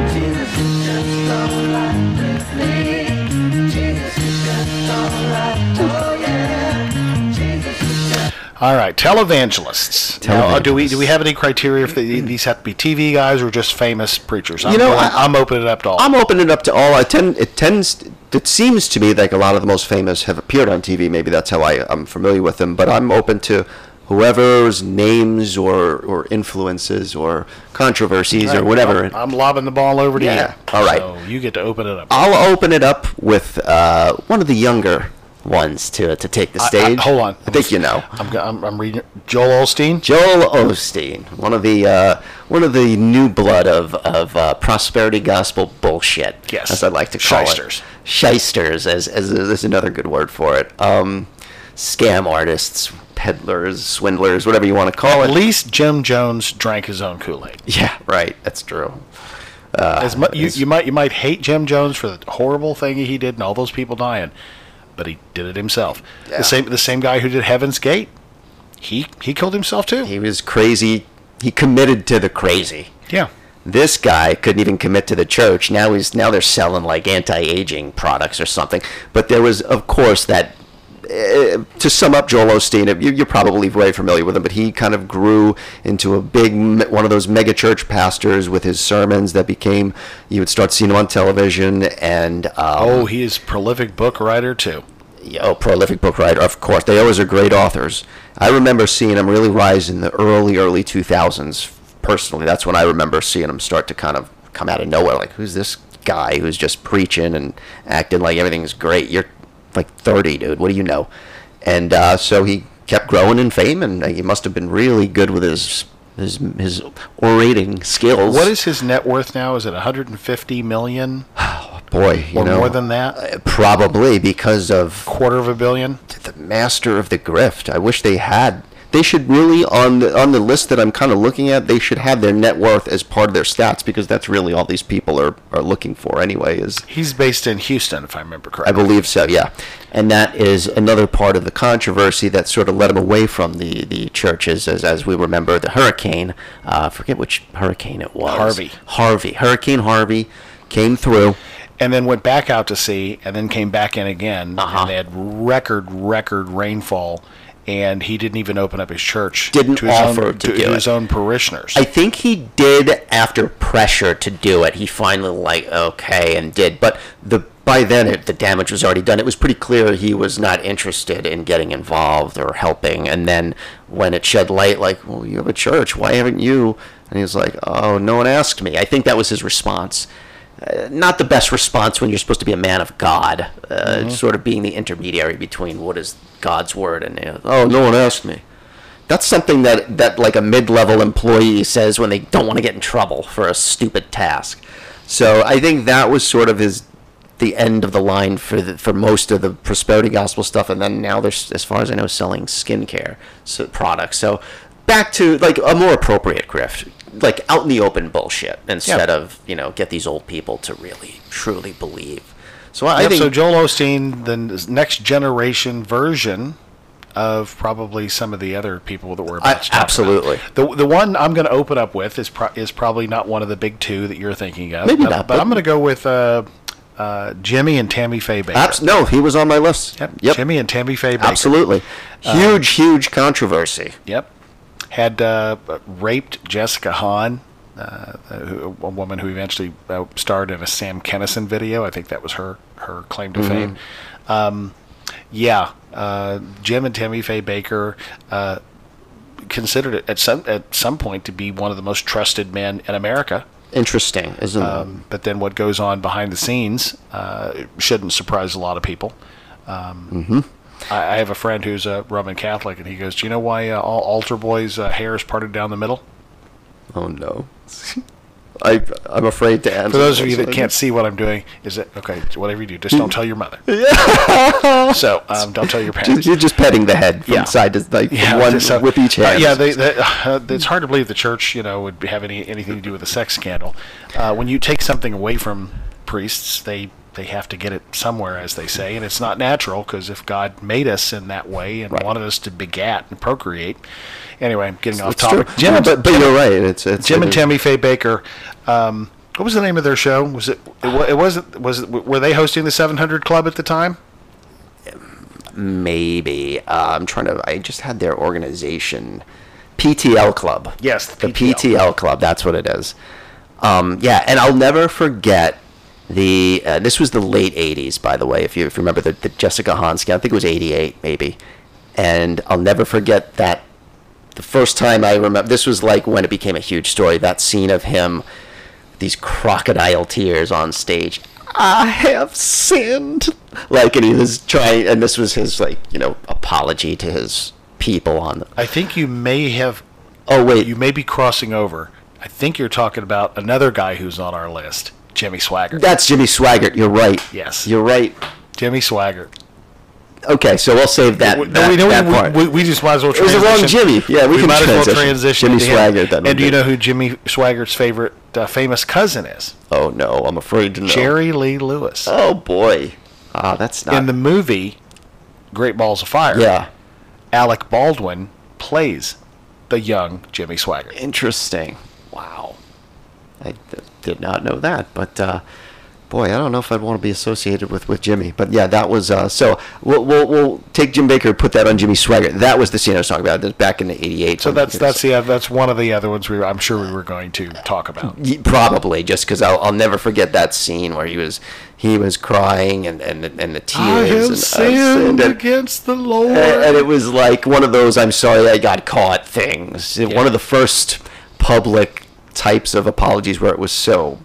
All right, televangelists. Now, uh, do we do we have any criteria if the, these have to be TV guys or just famous preachers? I'm You know, going- I- I'm opening it up to all. I'm opening it up to all. I tend it tends it seems to me like a lot of the most famous have appeared on TV. Maybe that's how I, I'm familiar with them. But I'm open to whoever's names or or influences or controversies or whatever. I'm, I'm lobbing the ball over to Yeah. you. All right. So you get to open it up. I'll open it up with uh, one of the younger ones to to take the I- I- stage. hold on. I think you know. I'm, I'm, I'm reading Joel Osteen. Joel Osteen, one of the uh, one of the new blood of of uh, prosperity gospel bullshit. Yes. as I like to call Shysters. it. Shysters, Shysters as as is another good word for it. Um, scam artists, peddlers, swindlers, whatever you want to call At it. At least Jim Jones drank his own Kool-Aid. Yeah, right. That's true. As mu- you, you might you might hate Jim Jones for the horrible thing he did and all those people dying, but he did it himself. Yeah. The same the same guy who did Heaven's Gate, he he killed himself too. He was crazy. He committed to the crazy. yeah. this guy couldn't even commit to the church. Now he's now they're selling like anti-aging products or something. But there was, of course, that. To sum up Joel Osteen, you, you're probably very familiar with him, but he kind of grew into a big one of those mega church pastors with his sermons that became. You would start seeing him on television, and um, Oh, he is prolific book writer too. oh, prolific book writer, of course. They always are great authors. I remember seeing him really rise in the early, early 2000s. Personally, that's when I remember seeing him start to kind of come out of nowhere. Like, who's this guy who's just preaching and acting like everything's great? You're like 30, dude. What do you know? And uh, so he kept growing in fame, and he must have been really good with his his his orating skills. What is his net worth now? Is it 150 million boy? You or know, more than that? uh, probably because of Quarter of a billion. the master of the grift. I wish they had. They should really on the on the list that I'm kind of looking at. They should have their net worth as part of their stats because that's really all these people are, are looking for anyway. Is He's based in Houston, if I remember correctly. I believe so, yeah. And that is another part of the controversy that sort of led him away from the, the churches, as, as we remember the hurricane. Uh, I forget which hurricane it was. Harvey. Harvey. Hurricane Harvey came through. and then went back out to sea, and then came back in again, Uh-huh. and they had record record rainfall, and he didn't even open up his church. Didn't to his offer own, to do his it. own parishioners. I think he did after pressure to do it. He finally like okay and did, but the by then it, the damage was already done. It was pretty clear he was not interested in getting involved or helping. And then when it shed light, like, well, you have a church, why haven't you? And he was like, oh, no one asked me. I think that was his response. Uh, not the best response when you're supposed to be a man of God, uh, sort of being the intermediary between what is God's word and uh, oh, no one asked me. That's something that, that like a mid-level employee says when they don't want to get in trouble for a stupid task. So I think that was sort of his the end of the line for the, for most of the prosperity gospel stuff, and then now they're as far as I know selling skincare so, products. So back to like a more appropriate grift, like out in the open bullshit instead Yeah. of you know get these old people to really truly believe. So I Yep, think so Joel Osteen, the next generation version of probably some of the other people that we're about I- to absolutely. About. The the one I'm going to open up with is pro- is probably not one of the big two that you're thinking of. Maybe but, not, but, but- I'm going to go with uh, uh, Jimmy and Tammy Faye Bakker. abs- no, he was on my list. Yep. yep. Jimmy and Tammy Faye Bakker. absolutely, huge, huge controversy. Yep. Had uh, raped Jessica Hahn uh, who- a woman who eventually uh, starred in a Sam Kinison video. I think that was her her claim to fame. Um, yeah, uh, Jim and Tammy Faye Bakker uh, considered it at some at some point to be one of the most trusted men in America. Interesting, isn't Um, but then what goes on behind the scenes uh, shouldn't surprise a lot of people. Um, Mm-hmm. I, I have a friend who's a Roman Catholic, and he goes, "Do you know why uh, all altar boys' uh, hair is parted down the middle?" Oh no. I I'm afraid to answer. For those of you that can't see what I'm doing, is it okay? Whatever you do, just don't tell your mother. so um, don't tell your parents. You're just petting the head from Yeah. side to like Yeah, one so- with each uh, hand. yeah, they, they, uh, it's hard to believe the church, you know, would have any anything to do with a sex scandal. Uh, when you take something away from priests, they they have to get it somewhere, as they say, and it's not natural because if God made us in that way and Right. wanted us to begat and procreate, anyway, I'm getting off It's true. topic. Jim, Yeah, and, but but you're right. It's it's Jim and Tammy Faye Bakker. Um, what was the name of their show? Was it? It, it wasn't. Was it? Were they hosting the 700 Club at the time? Maybe uh, I'm trying to. I just had their organization, PTL Club. Yes, the the PTL, Club. That's what it is. Um, yeah, and I'll never forget the. Uh, this was the late '80s, by the way. If you if you remember the, the Jessica Hansky, I think it was '88, maybe. And I'll never forget that. The first time I remember, this was like when it became a huge story. That scene of him, these crocodile tears on stage. I have sinned. Like, and he was trying, and this was his like, you know, apology to his people on. The, I think you may have. oh wait, You may be crossing over. I think you're talking about another guy who's on our list, Jimmy Swaggart. that's Jimmy Swaggart. You're right. Yes. you're right. Jimmy Swaggart. Okay, so we'll save that. No, that, we, no, that we- part. we, we just might as well It was transition. the wrong Jimmy. Yeah, we can might as well transition. transition. Jimmy. Swaggart, And do you know who Jimmy Swaggart's favorite uh, famous cousin is? oh no, I'm afraid to know. Jerry Lee Lewis. Oh boy. Ah, that's not. In the movie Great Balls of Fire, yeah, Alec Baldwin plays the young Jimmy Swaggart. interesting. Wow. I did not know that, but uh, boy, I don't know if I'd want to be associated with, with Jimmy. But yeah, that was uh, so. We'll, we'll we'll take Jim Bakker, put that on Jimmy Swaggart. That was the scene I was talking about. That's back in the '88. So that's that's the that's one of the other ones we were, I'm sure we were going to talk about. Probably just because I'll, I'll never forget that scene where he was he was crying and and, and the tears. I have and, sinned and, against the Lord. and, and it was like one of those "I'm sorry I got caught" things. One of the first public types of apologies where it was so.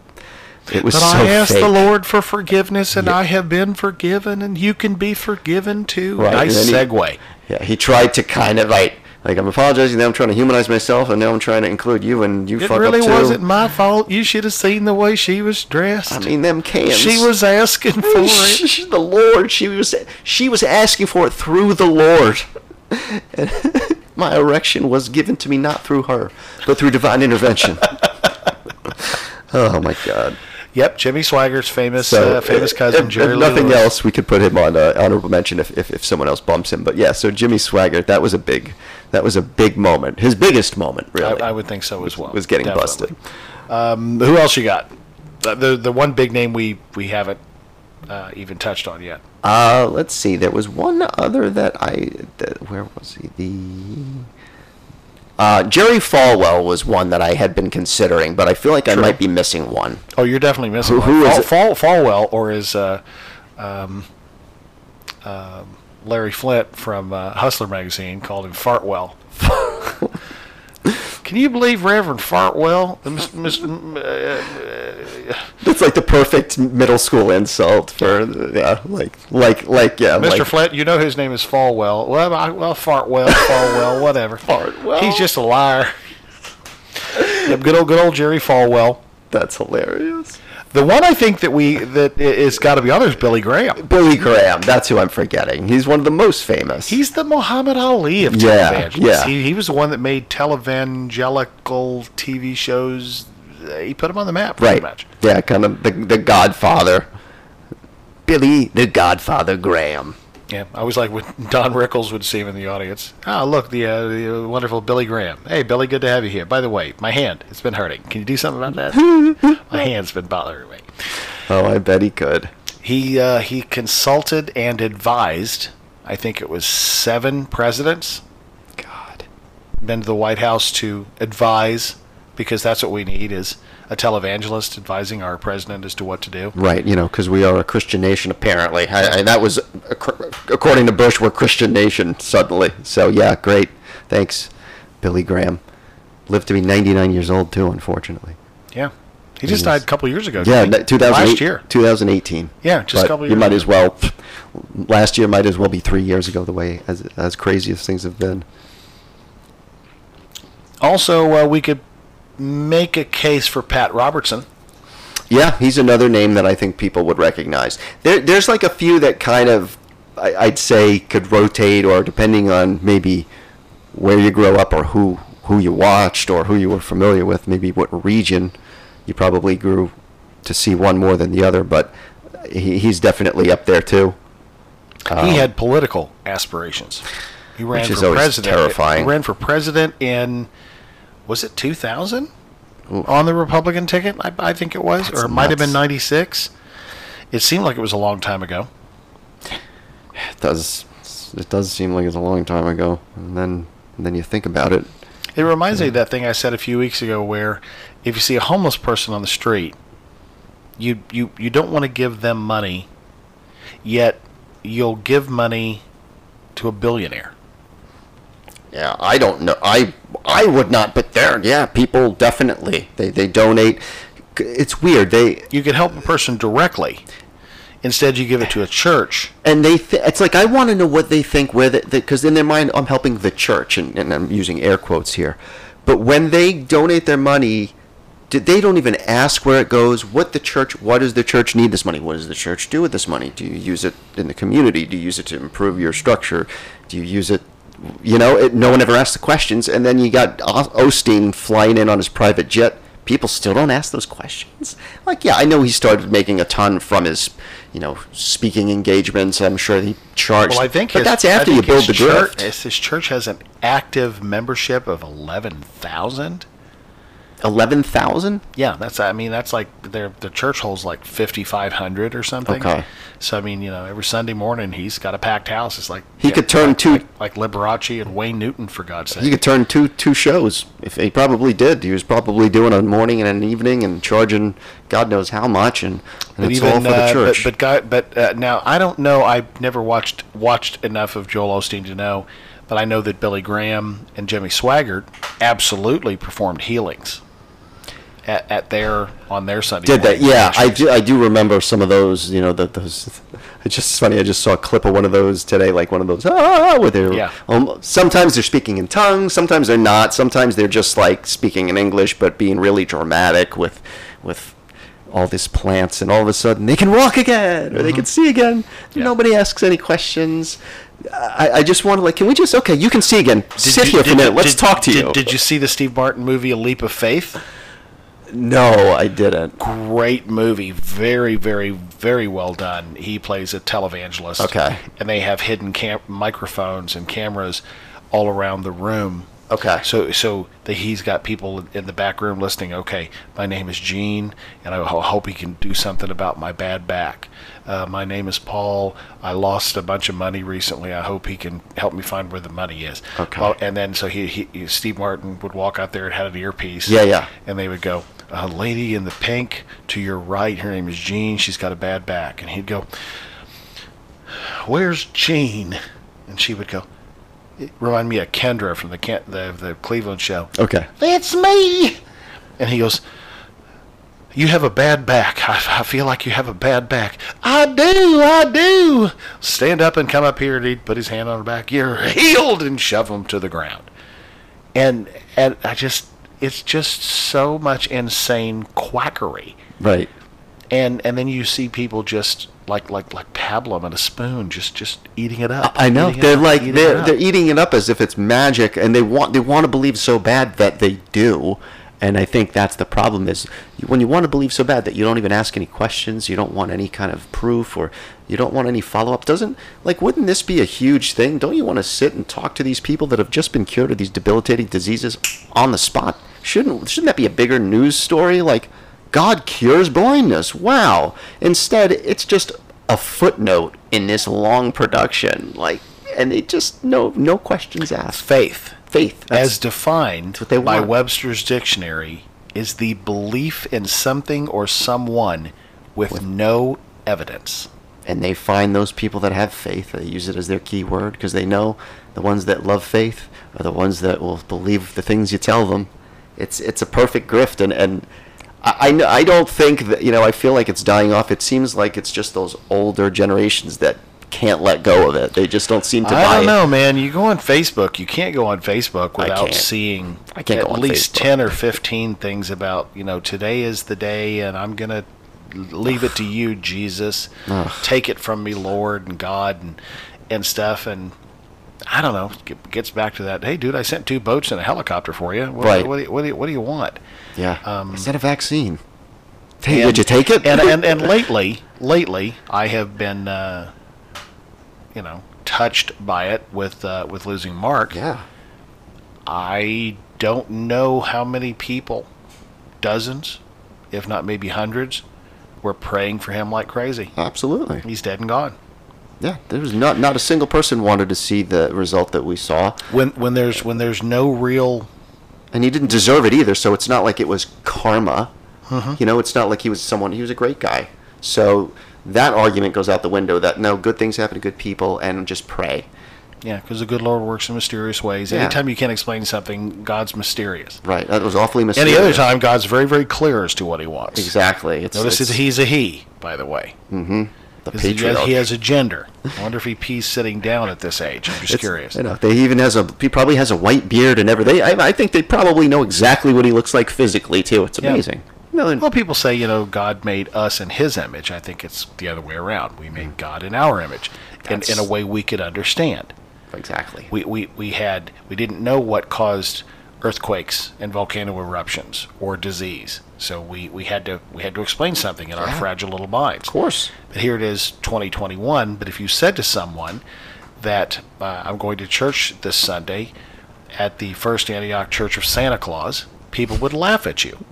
It was But so I asked fake. the Lord for forgiveness, and I have been forgiven, and you can be forgiven too. Right, nice then he- segue. Yeah, he tried to kind of like like I'm apologizing. Now I'm trying to humanize myself, and now I'm trying to include you, and you It fuck really up too. wasn't my fault. You should have seen the way she was dressed. I mean, them cans. she was asking for it. The Lord. She was she was asking for it through the Lord. My erection was given to me not through her, but through divine intervention. oh my God! Yep, Jimmy Swaggart's famous So uh, famous cousin if, Jerry if nothing Lewis. else, we could put him on uh, honorable mention if, if if someone else bumps him. But yeah, so Jimmy Swagger, that was a big that was a big moment. His biggest moment, really. I would think so as well. was getting Definitely. Um, who else you got? The, the the one big name we we haven't uh, even touched on yet. Uh, let's see. There was one other that I. That, where was he? The. Uh, Jerry Falwell was one that I had been considering, but I feel like I might be missing one. Oh, you're definitely missing Who- one. who is Fall, it? Fall, Falwell or is uh, um, um, Larry Flynt from uh, Hustler magazine called him Fartwell. Can you believe Reverend Fartwell? The mis- mis- m- uh, It's like the perfect middle school insult for yeah, like like like yeah, Mr. like, Flynt, you know his name is Falwell. Well, I, well, Fartwell, Falwell, whatever. Fartwell. He's just a liar. Yep, good old, good old Jerry Falwell. That's hilarious. The one I think that we that is got to be on there is Billy Graham. Billy Graham. That's who I'm forgetting. He's one of the most famous. He's the Muhammad Ali of Yeah, televangelists. yeah. He, he was the one that made televangelical TV shows. He put them on the map, pretty right. much. Yeah, kind of the the Godfather. Billy the Godfather Graham. Yeah, I always like when Don Rickles would see him in the audience. Ah, look, the, uh, the uh, wonderful Billy Graham. Hey, Billy, good to have you here. By the way, my hand, it's been hurting. Can you do something about that? my hand's been bothering me. Oh, I bet he could. He uh, he consulted and advised. I think it was seven presidents. God. Been to the White House to advise because that's what we need is a televangelist advising our president as to what to do. Right, you know, because we are a Christian nation, apparently. I, I, that was, according to Bush, we're a Christian nation suddenly. So, yeah, great. Thanks, Billy Graham. Lived to be 99 years old, too, unfortunately. Yeah. He just died a couple years ago. Yeah, didn't 2008, Last year. 2018. Yeah, just a But couple You might ago. as well, last year might as well be three years ago, the way, as, as crazy as things have been. Also, uh, we could make a case for Pat Robertson. Yeah, he's another name that I think people would recognize. There, there's like a few that kind of, I, I'd say, could rotate, or depending on maybe where you grow up, or who who you watched, or who you were familiar with, maybe what region you probably grew to see one more than the other. But he, he's definitely up there too. he had political aspirations. He ran Um, Which is for always president. terrifying. He ran for president in was it 2000 on the Republican ticket? I, I think it was, That's or it might have been 96. It seemed like it was a long time ago. It does it does seem like it's a long time ago, and then and then you think about it. It reminds me of that thing I said a few weeks ago where if you see a homeless person on the street, you you, you don't want to give them money, yet you'll give money to a billionaire. Yeah, I don't know. I I would not, but there, yeah, people definitely they they donate. It's weird. They You can help a person directly. Instead, you give it to a church. and they th- it's like I want to know what they think where because in their mind I'm helping the church and, and I'm using air quotes here, but when they donate their money. did- They don't even ask where it goes. What the church? What does the church need this money? What does the church do with this money? Do you use it in the community? Do you use it to improve your structure? Do you use it? You know, it, no one ever asks the questions. And then you got Osteen flying in on his private jet. People still don't ask those questions. Like, yeah, I know he started making a ton from his, you know, speaking engagements. I'm sure he charged. Well, I think, but his- that's after you build the church, drift. His his church has an active membership of eleven thousand. Eleven thousand. Yeah, that's. I mean, that's like their the church holds like fifty five hundred or something. Okay. So I mean, you know, every Sunday morning he's got a packed house. It's like He could turn like, two- like, like Liberace and Wayne Newton for God's sake. He could turn two two shows. If he probably did, he was probably doing a morning and an evening and charging God knows how much, and, and But it's all for the uh, church. But but, guy, but uh, now I don't know. I've never watched watched enough of Joel Osteen to know, but I know that Billy Graham and Jimmy Swaggart absolutely performed healings at, at their on their Sunday. did that? Yeah, I do. I do remember some of those. You know, that those. It's just funny. I just saw a clip of one of those today, like one of those. Ah, where they're. Yeah. Um, sometimes they're speaking in tongues. Sometimes they're not. Sometimes they're just like speaking in English, but being really dramatic with, with. All these plants, and all of a sudden they can walk again, or they can see again. Mm-hmm. Yeah. Nobody asks any questions. I, I just want to like, can we just okay? You can see again. Did Sit you- here for a minute. Let's did- talk to did- you. Did you see the Steve Martin movie A Leap of Faith? No, I didn't. Great movie, very, very, very well done. He plays a televangelist. Okay. and they have hidden cam- microphones and cameras all around the room. Okay. So, so that he's got people in the back room listening. Okay, my name is Gene, and I ho- hope he can do something about my bad back. Uh, my name is Paul. I lost a bunch of money recently. I hope he can help me find where the money is. Okay. Well, and then so he, he Steve Martin would walk out there and had an earpiece. Yeah, yeah. And they would go, a lady in the pink to your right. Her name is Jean. She's got a bad back. And he'd go, Where's Jean? And she would go, it remind me of Kendra from the the, the Cleveland show. Okay. That's me. And he goes, You have a bad back. I, I feel like you have a bad back. I do, I do. Stand up and come up here. And he'd put his hand on her back. You're healed and shove him to the ground. And and I just, it's just so much insane quackery. Right. And and then you see people just like like like pablum and a spoon, just just eating it up. I know they're up, like eating it they're up. they're eating it up as if it's magic, and they want they want to believe so bad that they do. And I think that's the problem is when you want to believe so bad that you don't even ask any questions, you don't want any kind of proof, or you don't want any follow up. Doesn't like wouldn't this be a huge thing? Don't you want to sit and talk to these people that have just been cured of these debilitating diseases on the spot? Shouldn't shouldn't that be a bigger news story? Like God cures blindness. Wow. Instead, it's just a footnote in this long production. Like, and it just no no questions asked. faith. faith. As defined by. Webster's dictionary, is the belief in something or someone with, no evidence. and they find those people that have faith. They use it as their key word because they know the ones that love faith are the ones that will believe the things you tell them. It's it's a perfect grift, and and I I, I don't think that you know I feel like it's dying off. It seems like it's just those older generations that can't let go of it. They just don't seem to buy I don't it. know, man. You go on Facebook. You can't go on Facebook without seeing I can't at go on least Facebook. ten or fifteen things about you know today is the day, and I'm gonna leave it to you, Jesus. Take it from me, Lord and God, and and stuff. And I don't know. It gets back to that. Hey, dude, I sent two boats and a helicopter for you. What, Right. What, do you, what, do you, what do you want? Yeah. Um, Is that a vaccine? Hey, And- did you take it? and, and and lately, lately, I have been, uh, you know, touched by it with uh, with losing Mark. yeah. I don't know how many people, dozens, if not maybe hundreds, were praying for him like crazy. Absolutely. He's dead and gone. Yeah. There was not not a single person wanted to see the result that we saw. When when there's when there's no real and he didn't deserve it either. So it's not like it was karma. Mm-hmm. You know, it's not like he was someone. He was a great guy. So that argument goes out the window. That no, good things happen to good people, and just pray. yeah, because the good Lord works in mysterious ways. Yeah. Anytime you can't explain something, God's mysterious. Right. That was awfully mysterious. Any other time, God's very very clear as to what He wants. Exactly. It's, Notice it's that he's a he, by the way. The 'Cause He has, patriarch. he has a gender. I wonder if he pees sitting down at this age. I'm just It's- curious. You know, they he even has a. He probably has a white beard and everything. I, I think they probably know exactly what he looks like physically too. It's Yeah. amazing. No, Well, people say, you know, God made us in His image. I think it's the other way around. We made mm. God in our image, in, in a way we could understand. exactly. We, we, we had we didn't know what caused earthquakes and volcano eruptions or disease, so we, we had to we had to explain something in our fragile little minds. of course. But here it is, 2021. But if you said to someone that uh, I'm going to church this Sunday at the First Antioch Church of Santa Claus, people would laugh at you.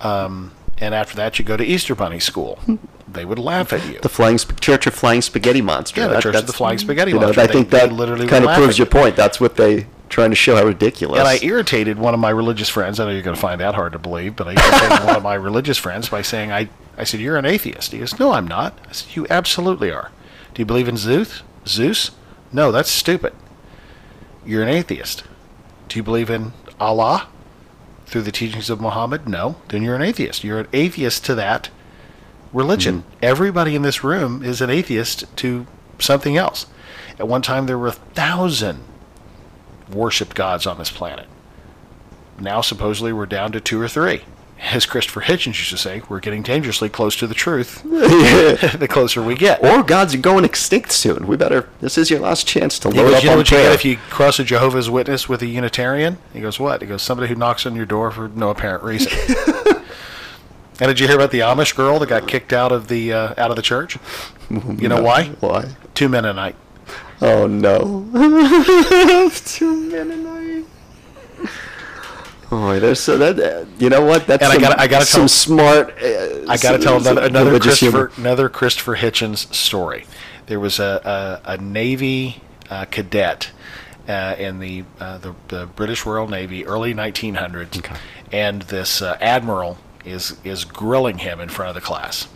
Um, and after that, you go to Easter Bunny School. They would laugh at you. The flying Sp- Church of Flying Spaghetti Monster. Yeah, the That- Church of the Flying Spaghetti you know, Monster. I They- think that literally kind of proves your you. point. That's what they trying to show how ridiculous. And I irritated one of my religious friends. I know you're going to find that hard to believe, but I irritated one of my religious friends by saying, I, I said, You're an atheist. He goes, No, I'm not. I said, You absolutely are. Do you believe in Zeus? Zeus? No, that's stupid. You're an atheist. Do you believe in Allah through the teachings of Muhammad? No. Then you're an atheist. You're an atheist to that religion. Mm-hmm. Everybody in this room is an atheist to something else. At one time, there were a thousand worshipped gods on this planet. Now, supposedly, we're down to two or three. As Christopher Hitchens used to say, we're getting dangerously close to the truth the closer we get. or gods are going extinct soon. We better. This is your last chance to load up you know on what you if you cross a Jehovah's Witness with a Unitarian? He goes, what? He goes, somebody who knocks on your door for no apparent reason. and did you hear about the Amish girl that got kicked out of the uh, out of the church? You know why? Why? Two men a night. Oh no. Two Mennonite. Oh, there's so that uh, you know what? That's And I gotta- I gotta some tell- smart. Uh, I got to tell some another, another Christopher humor. another Christopher Hitchens story. There was a a, a Navy uh, cadet uh, in the, uh, the the British Royal Navy, early 1900s, and this uh, admiral is is grilling him in front of the class,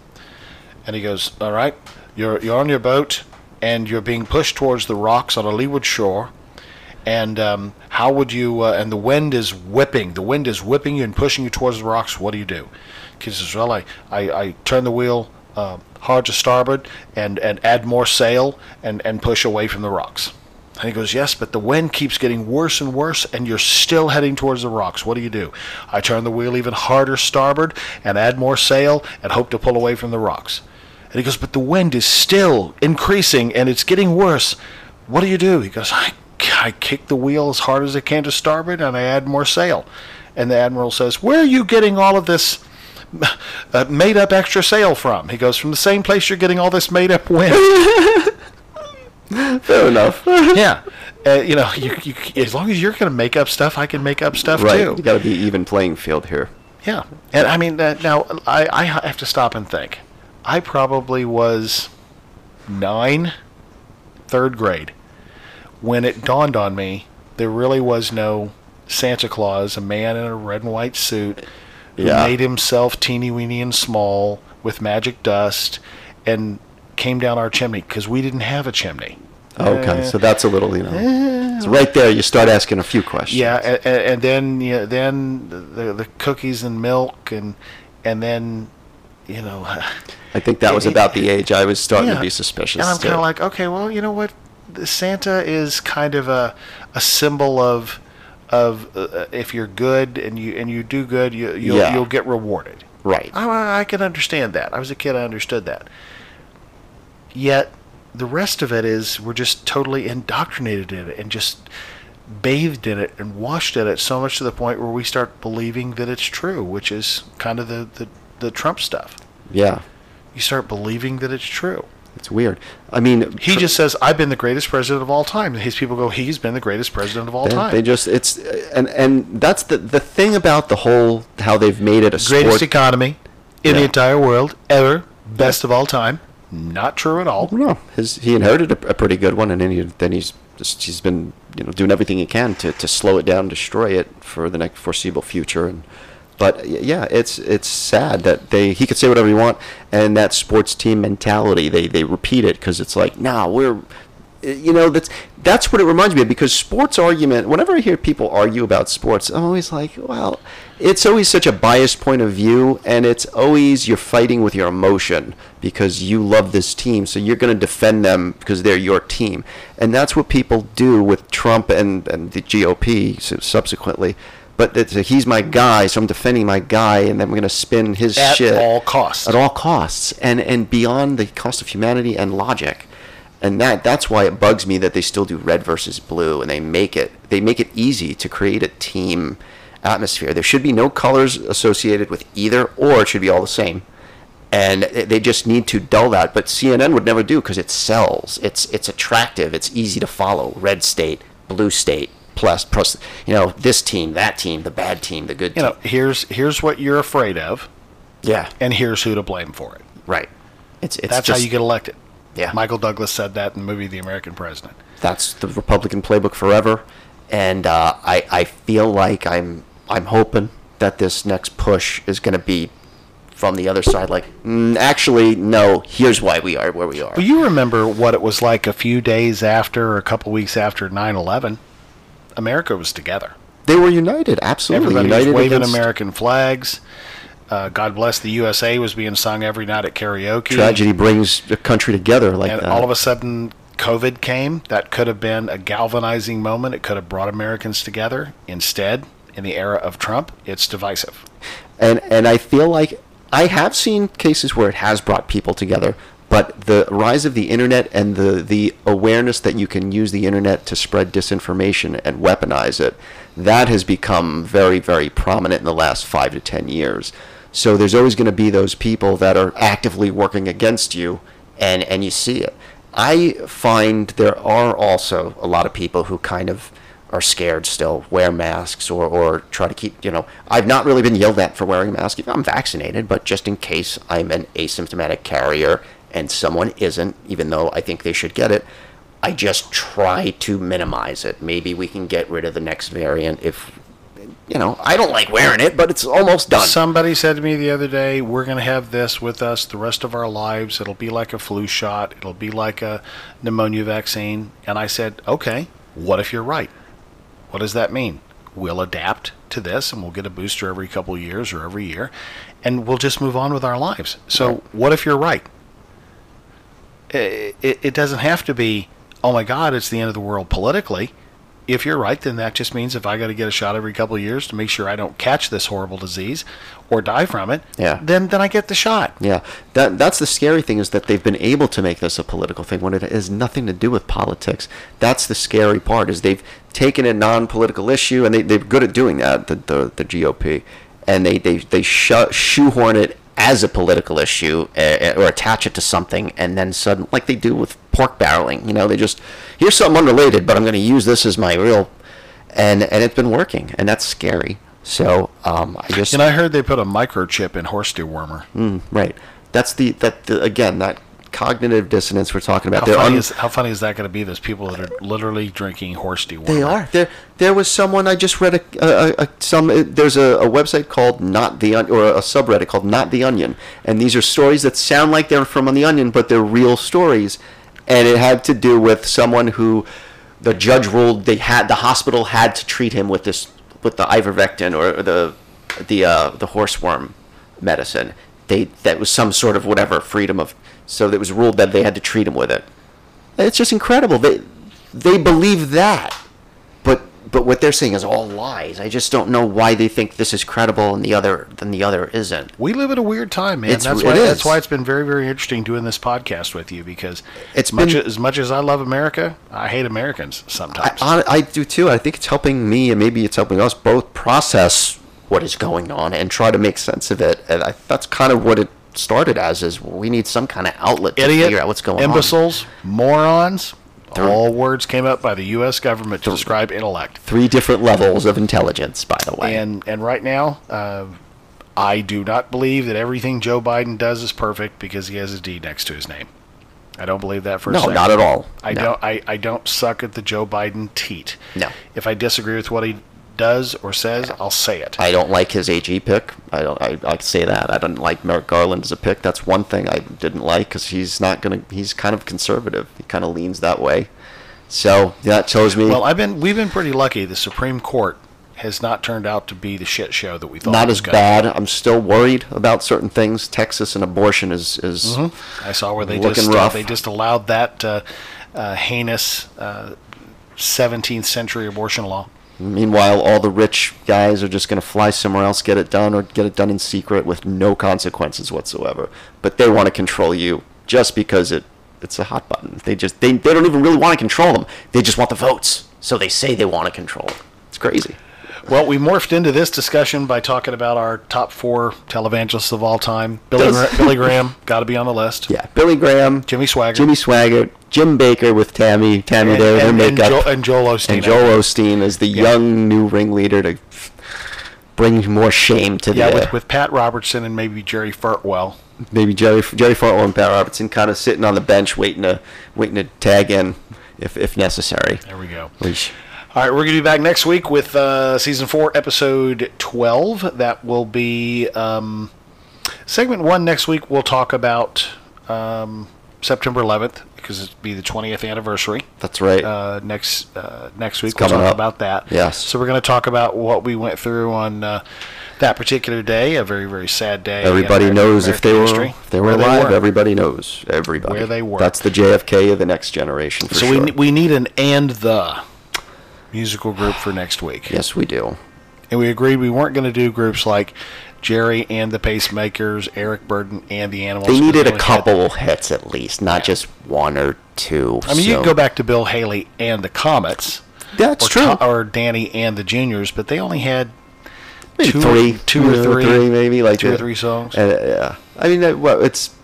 and he goes, "All right, you're you're on your boat, and you're being pushed towards the rocks on a leeward shore." And um, how would you? Uh, and the wind is whipping. The wind is whipping you and pushing you towards the rocks. What do you do? He says, "Well, I, I, I turn the wheel uh, hard to starboard and, and add more sail and, and push away from the rocks." And he goes, "Yes, but the wind keeps getting worse and worse, and you're still heading towards the rocks. What do you do?" I turn the wheel even harder starboard and add more sail and hope to pull away from the rocks. And he goes, "But the wind is still increasing and it's getting worse. What do you do?" He goes, "I, I kick the wheel as hard as I can to starboard and I add more sail." And the admiral says, "Where are you getting all of this uh, made-up extra sail from?" He goes, "From the same place you're getting all this made-up wind." Fair enough. yeah, uh, you know, you, you, as long as you're going to make up stuff, I can make up stuff right. too. You got to be even playing field here. Yeah, and I mean uh, now I, I have to stop and think. I probably was nine, third grade, when it dawned on me there really was no Santa Claus, a man in a red and white suit who Yeah. made himself teeny weeny and small with magic dust and came down our chimney because we didn't have a chimney. Okay, Uh, so that's a little, you know, it's right there. You start asking a few questions. Yeah, and, and then you know, then the the cookies and milk and and then you know I think that was about the age I was starting to be suspicious. And I'm kind of like, okay, well, you know what? Santa is kind of a a symbol of of uh, if you're good and you and you do good, you you'll, Yeah. you'll get rewarded. right. I, I can understand that. I was a kid, I understood that. Yet the rest of it is we're just totally indoctrinated in it and just bathed in it and washed in it so much to the point where we start believing that it's true, which is kind of the, the, the Trump stuff. Yeah, You start believing that it's true. it's weird. I mean, He tr- just says, "I've been the greatest president of all time." And his people go, "He's been the greatest president of all they, time." they just it's and and that's the the thing about the whole how they've made it a greatest sport. economy in the entire world ever, best of all time. Not true at all. no, his he inherited a, a pretty good one, and then he then he's just, he's been you know doing everything he can to, to slow it down, destroy it for the next foreseeable future. And but yeah, it's it's sad that they he could say whatever he want, and that sports team mentality they they repeat it because it's like nah we're you know that's that's what it reminds me of because sports argument whenever i hear people argue about sports i'm always like well it's always such a biased point of view and it's always you're fighting with your emotion because you love this team so you're going to defend them because they're your team. And that's what people do with trump and, and the gop su- subsequently but a, he's my guy so i'm defending my guy and then we're going to spin his At shit at all costs. at all costs and and beyond the cost of humanity and logic. And that that's why it bugs me that they still do red versus blue and they make it they make it easy to create a team atmosphere. There should be no colors associated with either or it should be all the same. And they just need to dull that but CNN would never do because it sells. It's it's attractive. It's easy to follow. Red state blue state plus plus you know this team that team the bad team the good You team know, here's here's what you're afraid of, yeah and here's who to blame for it. right it's it's That's just, how you get elected. Yeah. Michael Douglas said that in the movie The American President. that's the Republican playbook forever. And uh, I I feel like I'm I'm hoping that this next push is going to be from the other side. Like, mm, actually, no. Here's why we are where we are. Well, you remember what it was like a few days after, or a couple weeks after 9/11. America was together. they were united, absolutely Everybody united was waving against American flags. Uh, God bless the USA was being sung every night at karaoke. tragedy brings a country together like and that. all of a sudden, COVID came. That could have been a galvanizing moment. It could have brought Americans together. Instead, in the era of Trump, it's divisive. and and I feel like I have seen cases where it has brought people together, but the rise of the internet and the the awareness that you can use the internet to spread disinformation and weaponize it, that has become very very prominent in the last five to ten years. So there's always going to be those people that are actively working against you, and and you see it. I find there are also a lot of people who kind of are scared still, wear masks or, or try to keep, you know, I've not really been yelled at for wearing a mask. I'm vaccinated, but just in case I'm an asymptomatic carrier and someone isn't, even though I think they should get it, I just try to minimize it. Maybe we can get rid of the next variant if, you know, I don't like wearing it, but it's almost done. Somebody said to me the other day, "We're going to have this with us the rest of our lives. It'll be like a flu shot. It'll be like a pneumonia vaccine." And I said, "Okay, what if you're right? What does that mean? We'll adapt to this, and we'll get a booster every couple of years or every year, and we'll just move on with our lives. So, what if you're right? It, it, it doesn't have to be, oh my God, it's the end of the world politically." if you're right, then that just means if I got to get a shot every couple of years to make sure I don't catch this horrible disease or die from it, Yeah. then then I get the shot. Yeah, that that's the scary thing is that they've been able to make this a political thing when it has nothing to do with politics. That's the scary part is they've taken a non-political issue and they they're good at doing that the the, the GOP and they they they sho- shoehorn it as a political issue uh, or attach it to something and then sudden like they do with pork barreling. You know, they just here's something unrelated, but I'm going to use this as my real and and it's been working and that's scary. So um, I just And I heard they put a microchip in horse dewormer. Mm, right. That's the that the, again that cognitive dissonance we're talking about. How They're funny, un- is, how funny is that going to be? Those people that are literally drinking horse dewormer. They are. There, there was someone I just read a, a, a some. There's a, a website called Not the On- or a subreddit called Not the Onion, and these are stories that sound like they're from on the Onion, but they're real stories, and it had to do with someone who the judge ruled they had the hospital had to treat him with this with the ivermectin or the the uh, the horseworm medicine. They that was some sort of whatever freedom of so it was ruled that they had to treat him with it. It's just incredible. They they believe that, but but what they're saying is all lies. I just don't know why they think this is credible and the other than the other isn't. We live at a weird time, man. It's- that's why. is. That's why it's been very, very interesting doing this podcast with you because It's as much been- as much as I love America, I hate Americans sometimes. I, I, I do too. I think it's helping me and maybe it's helping us both process what is going on and try to make sense of it. And I, that's kind of what it started as: is we need some kind of outlet to Idiot, figure out what's going on. imbeciles, morons. All words came up by the U.S. government to describe intellect. Three different levels of intelligence, by the way. And and right now, uh, I do not believe that everything Joe Biden does is perfect because he has a D next to his name. I don't believe that for a no, second. not at all. I No. don't. I, I don't suck at the Joe Biden teat. No. If I disagree with what he does or says, I'll say it. I don't like his AG pick. I don't. I, I say that. I don't like Merrick Garland as a pick. That's one thing I didn't like because he's not gonna. He's kind of conservative. He kind of leans that way. So that shows me well, I've been. We've been pretty lucky. The Supreme Court has not turned out to be the shit show that we thought. not it was as gonna bad. I'm still worried about certain things. Texas and abortion is is be. I saw where they just uh, rough. they just allowed that uh, uh, heinous uh, 17th century abortion law. Meanwhile, all the rich guys are just going to fly somewhere else, get it done, or get it done in secret with no consequences whatsoever. But they want to control you just because it it's a hot button. They just they, they don't even really want to control them. They just want the votes. So they say they want to control. It's crazy. Well, we morphed into this discussion by talking about our top four televangelists of all time. Billy, Gra- Billy Graham, got to be on the list. Yeah, Billy Graham, Jimmy Swaggart. Jimmy Swaggart, Jim Bakker with Tammy, Tammy and, there, and, and, makeup, Joel, and Joel Osteen. and Joel Osteen as the young new ringleader to bring more shame to Yeah, the with, with Pat Robertson and maybe Jerry Fartwell. maybe Jerry Jerry Fartwell and Pat Robertson kind of sitting on the bench waiting to waiting to tag in if if necessary. There we go. Leash. All right, we're going to be back next week with uh, season four, episode 12. That will be um, segment one next week. We'll talk about um, September 11th because it'll be the 20th anniversary. That's right. Uh, next uh, next week we'll coming talk up. about that. Yes. So we're going to talk about what we went through on uh, that particular day, a very very sad day. everybody American- knows if they were American if they were where alive. were. Everybody knows. Everybody. Where they were. That's the JFK of the next generation for So sure. we we need an and the musical group for next week. yes, we do. And we agreed we weren't going to do groups like Gerry and the Pacemakers, Eric Burdon and the Animals. They needed a couple hits at least, not just one or two. I mean, you can go back to Bill Haley and the Comets. That's or true. Or Danny and the Juniors, but they only had Maybe two, three, two or uh, three, maybe like two or three songs. Uh, yeah, I mean, well, it's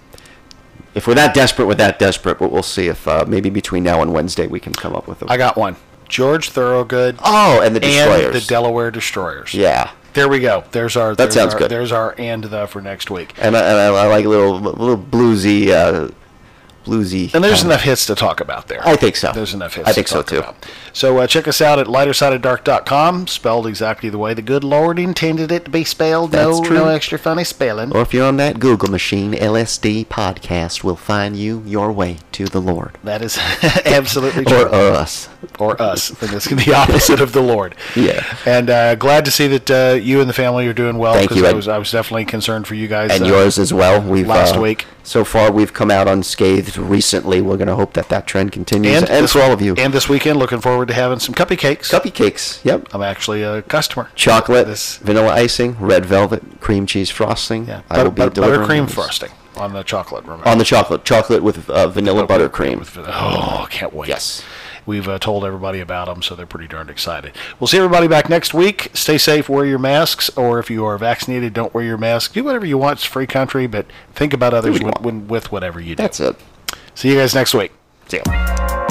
if we're that desperate, we're that desperate. But we'll see if uh, maybe between now and Wednesday we can come up with a. I got one: George Thorogood oh, and the destroyers. and the Delaware Destroyers. yeah, There we go. There's our. That there's sounds our, good. There's our and the for next week. and I, and I, I like a little little bluesy, uh, bluesy. And there's enough hits to talk about there. I think so. There's enough hits. I think to so, too. About. So uh, check us out at lightersidedark.com, spelled exactly the way the good Lord intended it to be spelled. That's no, true. no extra funny spelling. Or if you're on that Google machine, LSD podcast will find you your way to the Lord. That is absolutely true. Or, or us. or us. And it's the opposite of the Lord. Yeah. And uh, glad to see that uh, you and the family are doing well. Thank you, I was, I was definitely concerned for you guys. And uh, yours as well. We've last uh, week. So far, we've come out unscathed recently. We're going to hope that that trend continues. And, And, this, for all of you. And this weekend, looking forward to having some cuppy cakes. Cuppy cakes. Yep. I'm actually a customer. Chocolate, This, vanilla icing, red velvet, cream cheese frosting. yeah, I will butter, be butter, buttercream those. frosting on the chocolate. Remember? On the chocolate. Chocolate with uh, vanilla buttercream. With- oh, can't wait. Yes. We've uh, told everybody about them, so they're pretty darn excited. We'll see everybody back next week. Stay safe, wear your masks, or if you are vaccinated, don't wear your mask. Do whatever you want. It's free country, but think about others when, when, with whatever you do. That's it. See you guys next week. See ya.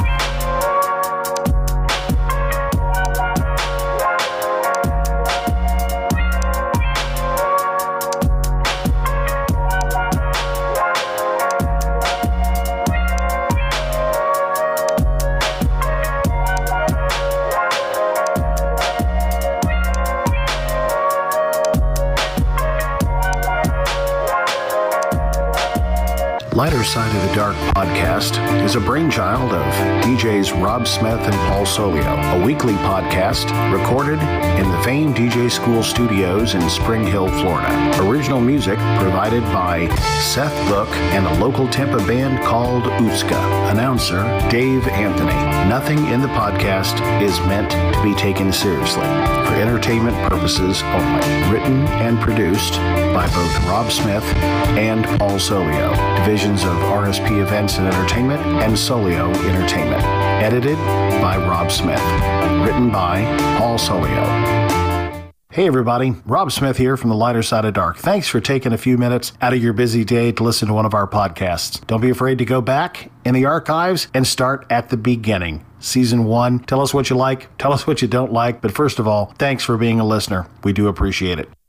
Side the Dark podcast is a brainchild of DJs Rob Smith and Paul Solio, a weekly podcast recorded in the famed DJ School studios in Spring Hill, Florida. Original music provided by Seth Book and a local Tampa band called Utska. Announcer Dave Anthony. Nothing in the podcast is meant to be taken seriously for entertainment purposes only. Written and produced by both Rob Smith and Paul Solio, divisions of RSP Events and Entertainment and Solio Entertainment. Edited by Rob Smith. Written by Paul Solio. Hey everybody, Rob Smith here from the lighter side of dark. Thanks for taking a few minutes out of your busy day to listen to one of our podcasts. Don't be afraid to go back in the archives and start at the beginning. Season one. Tell us what you like, tell us what you don't like, but first of all, thanks for being a listener. We do appreciate it.